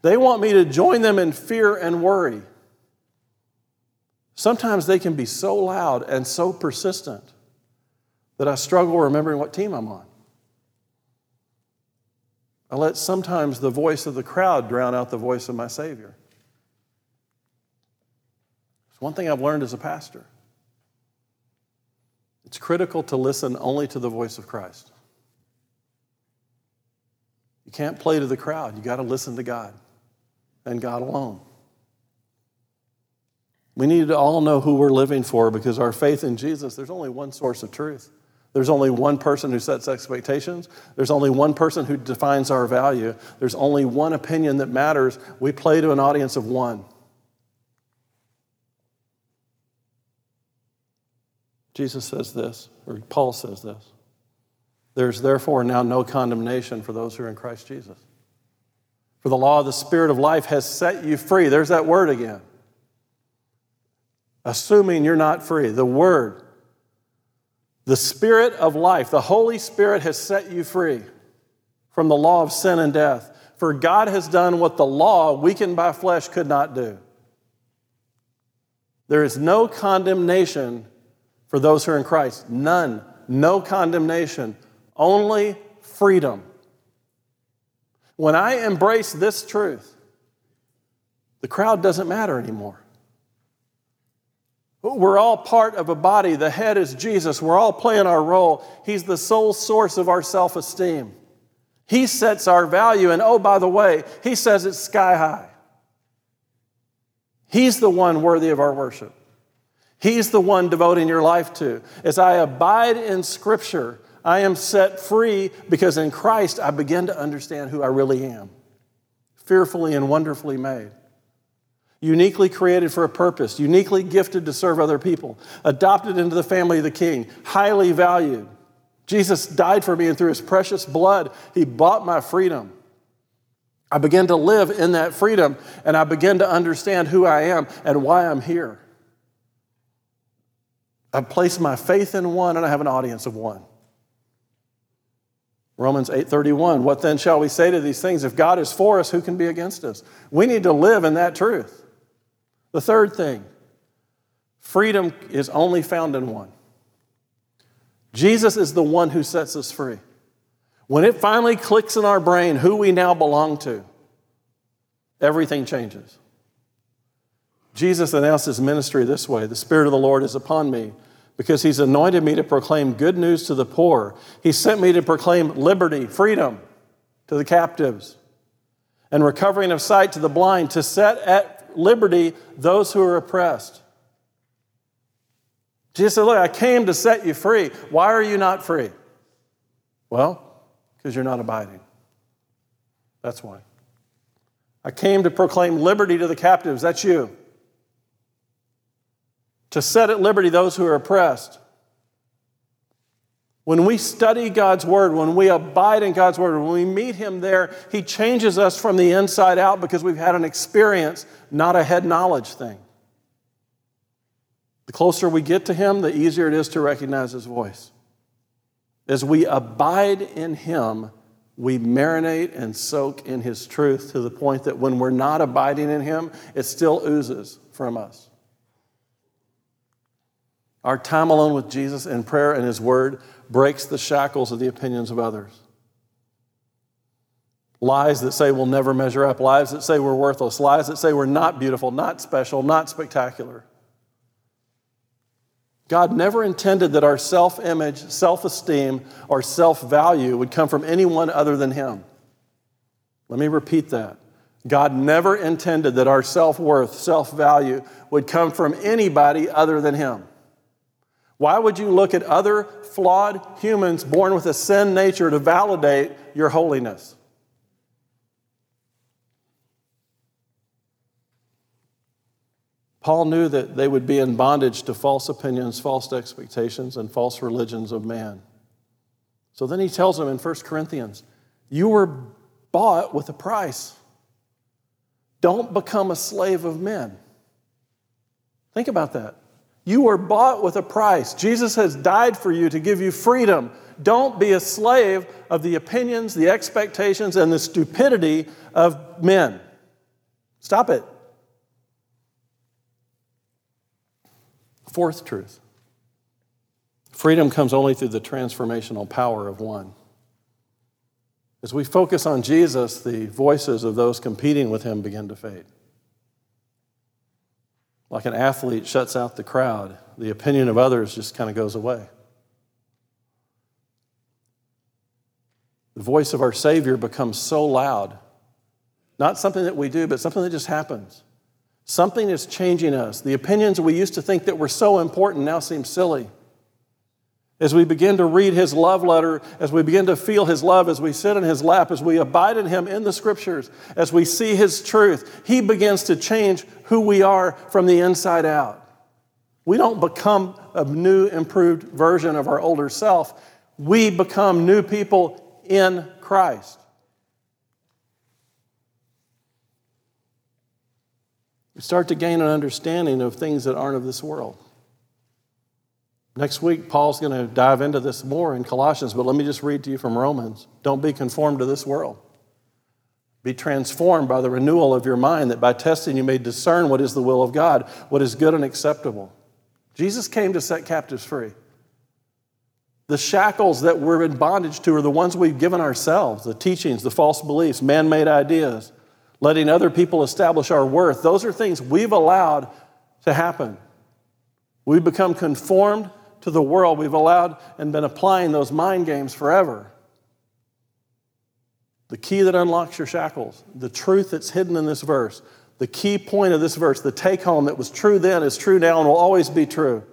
A: They want me to join them in fear and worry. Sometimes they can be so loud and so persistent that I struggle remembering what team I'm on. I let sometimes the voice of the crowd drown out the voice of my Savior. It's one thing I've learned as a pastor. It's critical to listen only to the voice of Christ. You can't play to the crowd, you got to listen to God and God alone. We need to all know who we're living for because our faith in Jesus, there's only one source of truth. There's only one person who sets expectations. There's only one person who defines our value. There's only one opinion that matters. We play to an audience of one. Jesus says this, or Paul says this. There's therefore now no condemnation for those who are in Christ Jesus. For the law of the Spirit of life has set you free. There's that word again. Assuming you're not free. The word, the Spirit of life, the Holy Spirit has set you free from the law of sin and death. For God has done what the law, weakened by flesh, could not do. There is no condemnation for those who are in Christ. None. No condemnation. Only freedom. When I embrace this truth, the crowd doesn't matter anymore. We're all part of a body. The head is Jesus. We're all playing our role. He's the sole source of our self esteem. He sets our value. And oh, by the way, He says it's sky high. He's the one worthy of our worship. He's the one devoting your life to. As I abide in Scripture, I am set free because in Christ I begin to understand who I really am. Fearfully and wonderfully made. Uniquely created for a purpose, uniquely gifted to serve other people, adopted into the family of the King, highly valued. Jesus died for me, and through his precious blood, he bought my freedom. I begin to live in that freedom, and I begin to understand who I am and why I'm here. I've placed my faith in one and I have an audience of one. Romans 8:31 What then shall we say to these things if God is for us who can be against us? We need to live in that truth. The third thing freedom is only found in one. Jesus is the one who sets us free. When it finally clicks in our brain who we now belong to, everything changes. Jesus announced his ministry this way The Spirit of the Lord is upon me because he's anointed me to proclaim good news to the poor. He sent me to proclaim liberty, freedom to the captives, and recovering of sight to the blind, to set at liberty those who are oppressed. Jesus said, Look, I came to set you free. Why are you not free? Well, because you're not abiding. That's why. I came to proclaim liberty to the captives. That's you to set at liberty those who are oppressed. When we study God's Word, when we abide in God's Word, when we meet Him there, He changes us from the inside out because we've had an experience, not a head knowledge thing. The closer we get to Him, the easier it is to recognize His voice. As we abide in Him, we marinate and soak in His truth to the point that when we're not abiding in Him, it still oozes from us. Our time alone with Jesus in prayer and His Word breaks the shackles of the opinions of others. lies that say we'll never measure up, lies that say we're worthless, lies that say we're not beautiful, not special, not spectacular. God never intended that our self image, self esteem, or self value would come from anyone other than Him. Let me repeat that. God never intended that our self worth, self value would come from anybody other than Him. Why would you look at other flawed humans born with a sin nature to validate your holiness? Paul knew that they would be in bondage to false opinions, false expectations, and false religions of man. So then he tells them in 1 Corinthians, You were bought with a price. Don't become a slave of men. Think about that. You were bought with a price. Jesus has died for you to give you freedom. Don't be a slave of the opinions, the expectations, and the stupidity of men. Stop it. Fourth truth freedom comes only through the transformational power of one. As we focus on Jesus, the voices of those competing with him begin to fade. Like an athlete shuts out the crowd, the opinion of others just kind of goes away. The voice of our Savior becomes so loud, not something that we do, but something that just happens. Something is changing us. The opinions we used to think that were so important now seem silly. As we begin to read his love letter, as we begin to feel his love, as we sit in his lap, as we abide in him in the scriptures, as we see his truth, he begins to change who we are from the inside out. We don't become a new, improved version of our older self. We become new people in Christ. We start to gain an understanding of things that aren't of this world. Next week, Paul's going to dive into this more in Colossians, but let me just read to you from Romans. Don't be conformed to this world. Be transformed by the renewal of your mind, that by testing you may discern what is the will of God, what is good and acceptable. Jesus came to set captives free. The shackles that we're in bondage to are the ones we've given ourselves the teachings, the false beliefs, man made ideas, letting other people establish our worth. Those are things we've allowed to happen. We become conformed to the world. We've allowed and been applying those mind games forever. The key that unlocks your shackles, the truth that's hidden in this verse, the key point of this verse, the take home that was true then is true now and will always be true.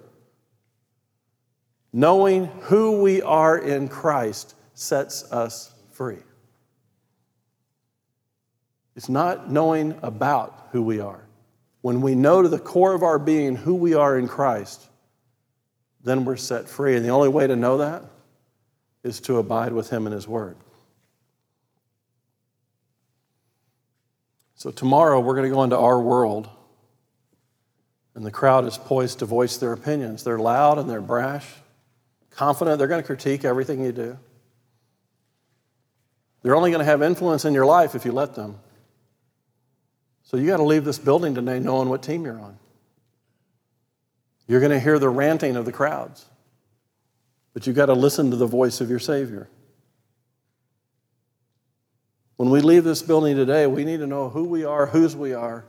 A: Knowing who we are in Christ sets us free. It's not knowing about who we are. When we know to the core of our being who we are in Christ, then we're set free. And the only way to know that is to abide with Him in His Word. So, tomorrow we're going to go into our world, and the crowd is poised to voice their opinions. They're loud and they're brash, confident. They're going to critique everything you do. They're only going to have influence in your life if you let them. So, you got to leave this building today knowing what team you're on. You're going to hear the ranting of the crowds, but you've got to listen to the voice of your Savior. When we leave this building today, we need to know who we are, whose we are,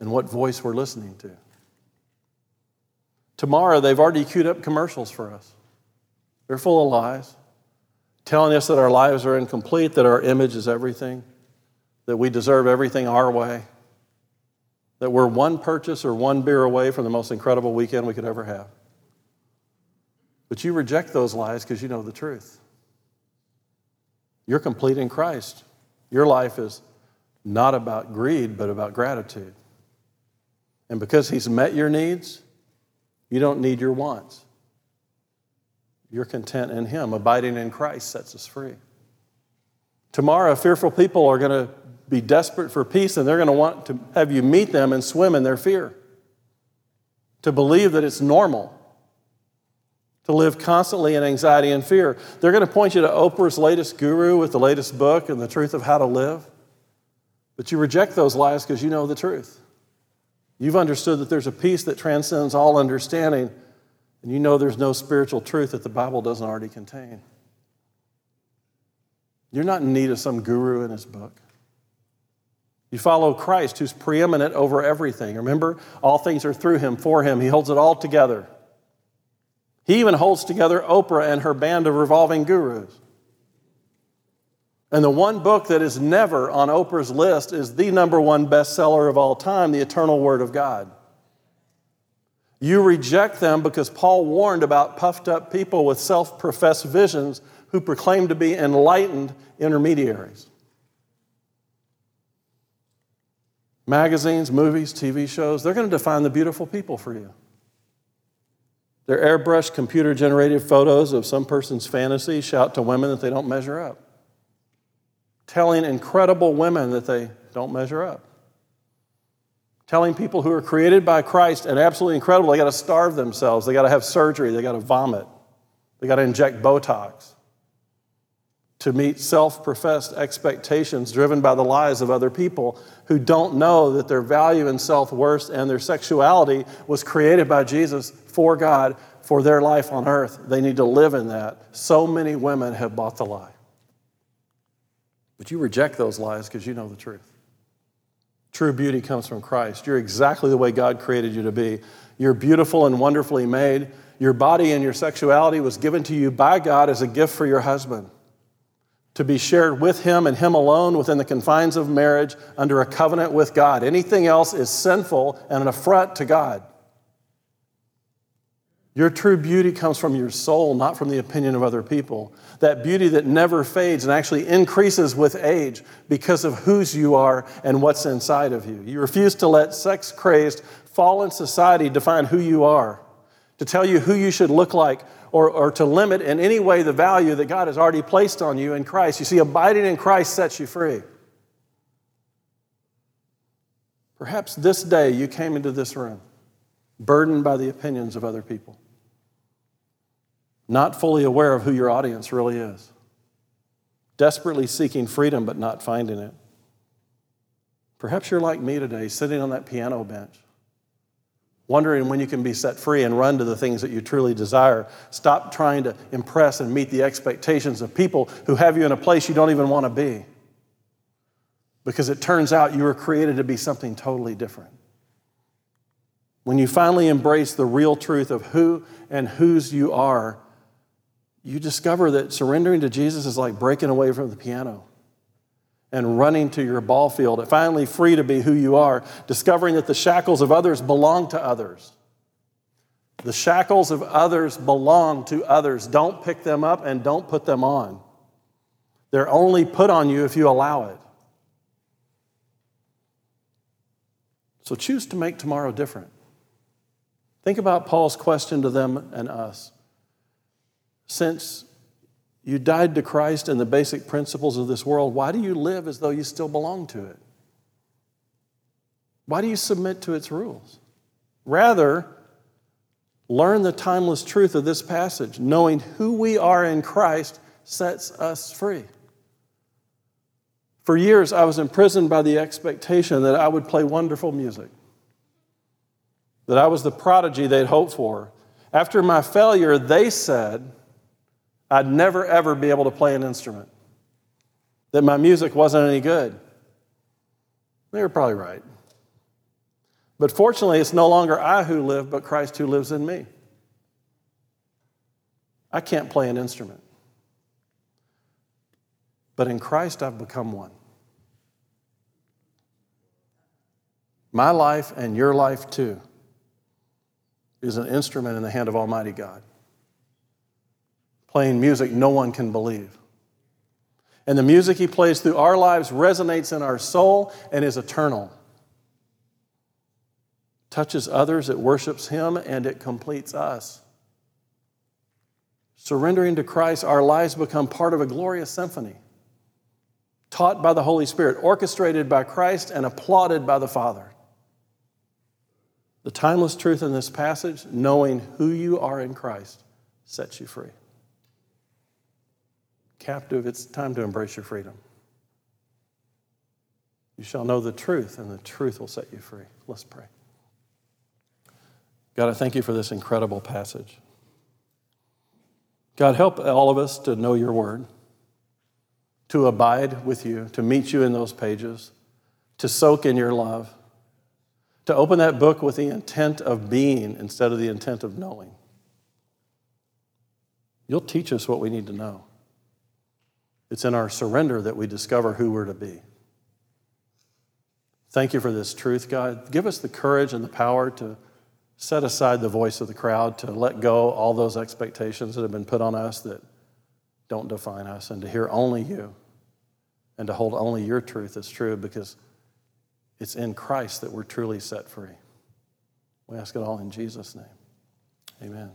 A: and what voice we're listening to. Tomorrow, they've already queued up commercials for us. They're full of lies, telling us that our lives are incomplete, that our image is everything, that we deserve everything our way that we're one purchase or one beer away from the most incredible weekend we could ever have. But you reject those lies because you know the truth. You're complete in Christ. Your life is not about greed, but about gratitude. And because He's met your needs, you don't need your wants. You're content in Him. Abiding in Christ sets us free. Tomorrow, fearful people are going to be desperate for peace and they're going to want to have you meet them and swim in their fear. To believe that it's normal to live constantly in anxiety and fear. They're going to point you to Oprah's latest guru with the latest book and the truth of how to live. But you reject those lies because you know the truth. You've understood that there's a peace that transcends all understanding, and you know there's no spiritual truth that the Bible doesn't already contain. You're not in need of some guru in his book. You follow Christ, who's preeminent over everything. Remember, all things are through him, for him. He holds it all together. He even holds together Oprah and her band of revolving gurus. And the one book that is never on Oprah's list is the number one bestseller of all time, The Eternal Word of God. You reject them because Paul warned about puffed up people with self professed visions who proclaim to be enlightened intermediaries. Magazines, movies, TV shows, they're going to define the beautiful people for you. Their airbrushed, computer generated photos of some person's fantasy shout to women that they don't measure up, telling incredible women that they don't measure up. Telling people who are created by Christ and absolutely incredible, they got to starve themselves, they got to have surgery, they got to vomit, they got to inject Botox to meet self professed expectations driven by the lies of other people who don't know that their value and self worth and their sexuality was created by Jesus for God for their life on earth. They need to live in that. So many women have bought the lie. But you reject those lies because you know the truth. True beauty comes from Christ. You're exactly the way God created you to be. You're beautiful and wonderfully made. Your body and your sexuality was given to you by God as a gift for your husband to be shared with him and him alone within the confines of marriage under a covenant with God. Anything else is sinful and an affront to God. Your true beauty comes from your soul, not from the opinion of other people. That beauty that never fades and actually increases with age because of whose you are and what's inside of you. You refuse to let sex crazed, fallen society define who you are, to tell you who you should look like, or, or to limit in any way the value that God has already placed on you in Christ. You see, abiding in Christ sets you free. Perhaps this day you came into this room burdened by the opinions of other people not fully aware of who your audience really is, desperately seeking freedom but not finding it. Perhaps you're like me today, sitting on that piano bench, wondering when you can be set free and run to the things that you truly desire. Stop trying to impress and meet the expectations of people who have you in a place you don't even want to be. Because it turns out you were created to be something totally different. When you finally embrace the real truth of who and whose you are, you discover that surrendering to Jesus is like breaking away from the piano and running to your ball field, finally free to be who you are, discovering that the shackles of others belong to others. The shackles of others belong to others. Don't pick them up and don't put them on. They're only put on you if you allow it. So choose to make tomorrow different. Think about Paul's question to them and us since you died to Christ and the basic principles of this world, why do you live as though you still belong to it? Why do you submit to its rules? Rather, learn the timeless truth of this passage. Knowing who we are in Christ sets us free. For years, I was imprisoned by the expectation that I would play wonderful music, that I was the prodigy they'd hoped for. After my failure, they said, I'd never, ever be able to play an instrument, that my music wasn't any good. They were probably right. But fortunately, it's no longer I who live, but Christ who lives in me. I can't play an instrument. But in Christ, I've become one. My life and your life, too, is an instrument in the hand of Almighty God playing music no one can believe. And the music he plays through our lives resonates in our soul and is eternal. Touches others, it worships him, and it completes us. Surrendering to Christ, our lives become part of a glorious symphony, taught by the Holy Spirit, orchestrated by Christ, and applauded by the Father. The timeless truth in this passage, knowing who you are in Christ, sets you free captive, it's time to embrace your freedom. You shall know the truth, and the truth will set you free. Let's pray. God, I thank you for this incredible passage. God, help all of us to know your word. to abide with you, to meet you in those pages, to soak in your love, to open that book with the intent of being instead of the intent of knowing. You'll teach us what we need to know. It's in our surrender that we discover who we're to be. Thank you for this truth, God. Give us the courage and the power to set aside the voice of the crowd, to let go all those expectations that have been put on us that don't define us, and to hear only you and to hold only your truth as true because it's in Christ that we're truly set free. We ask it all in Jesus' name. Amen.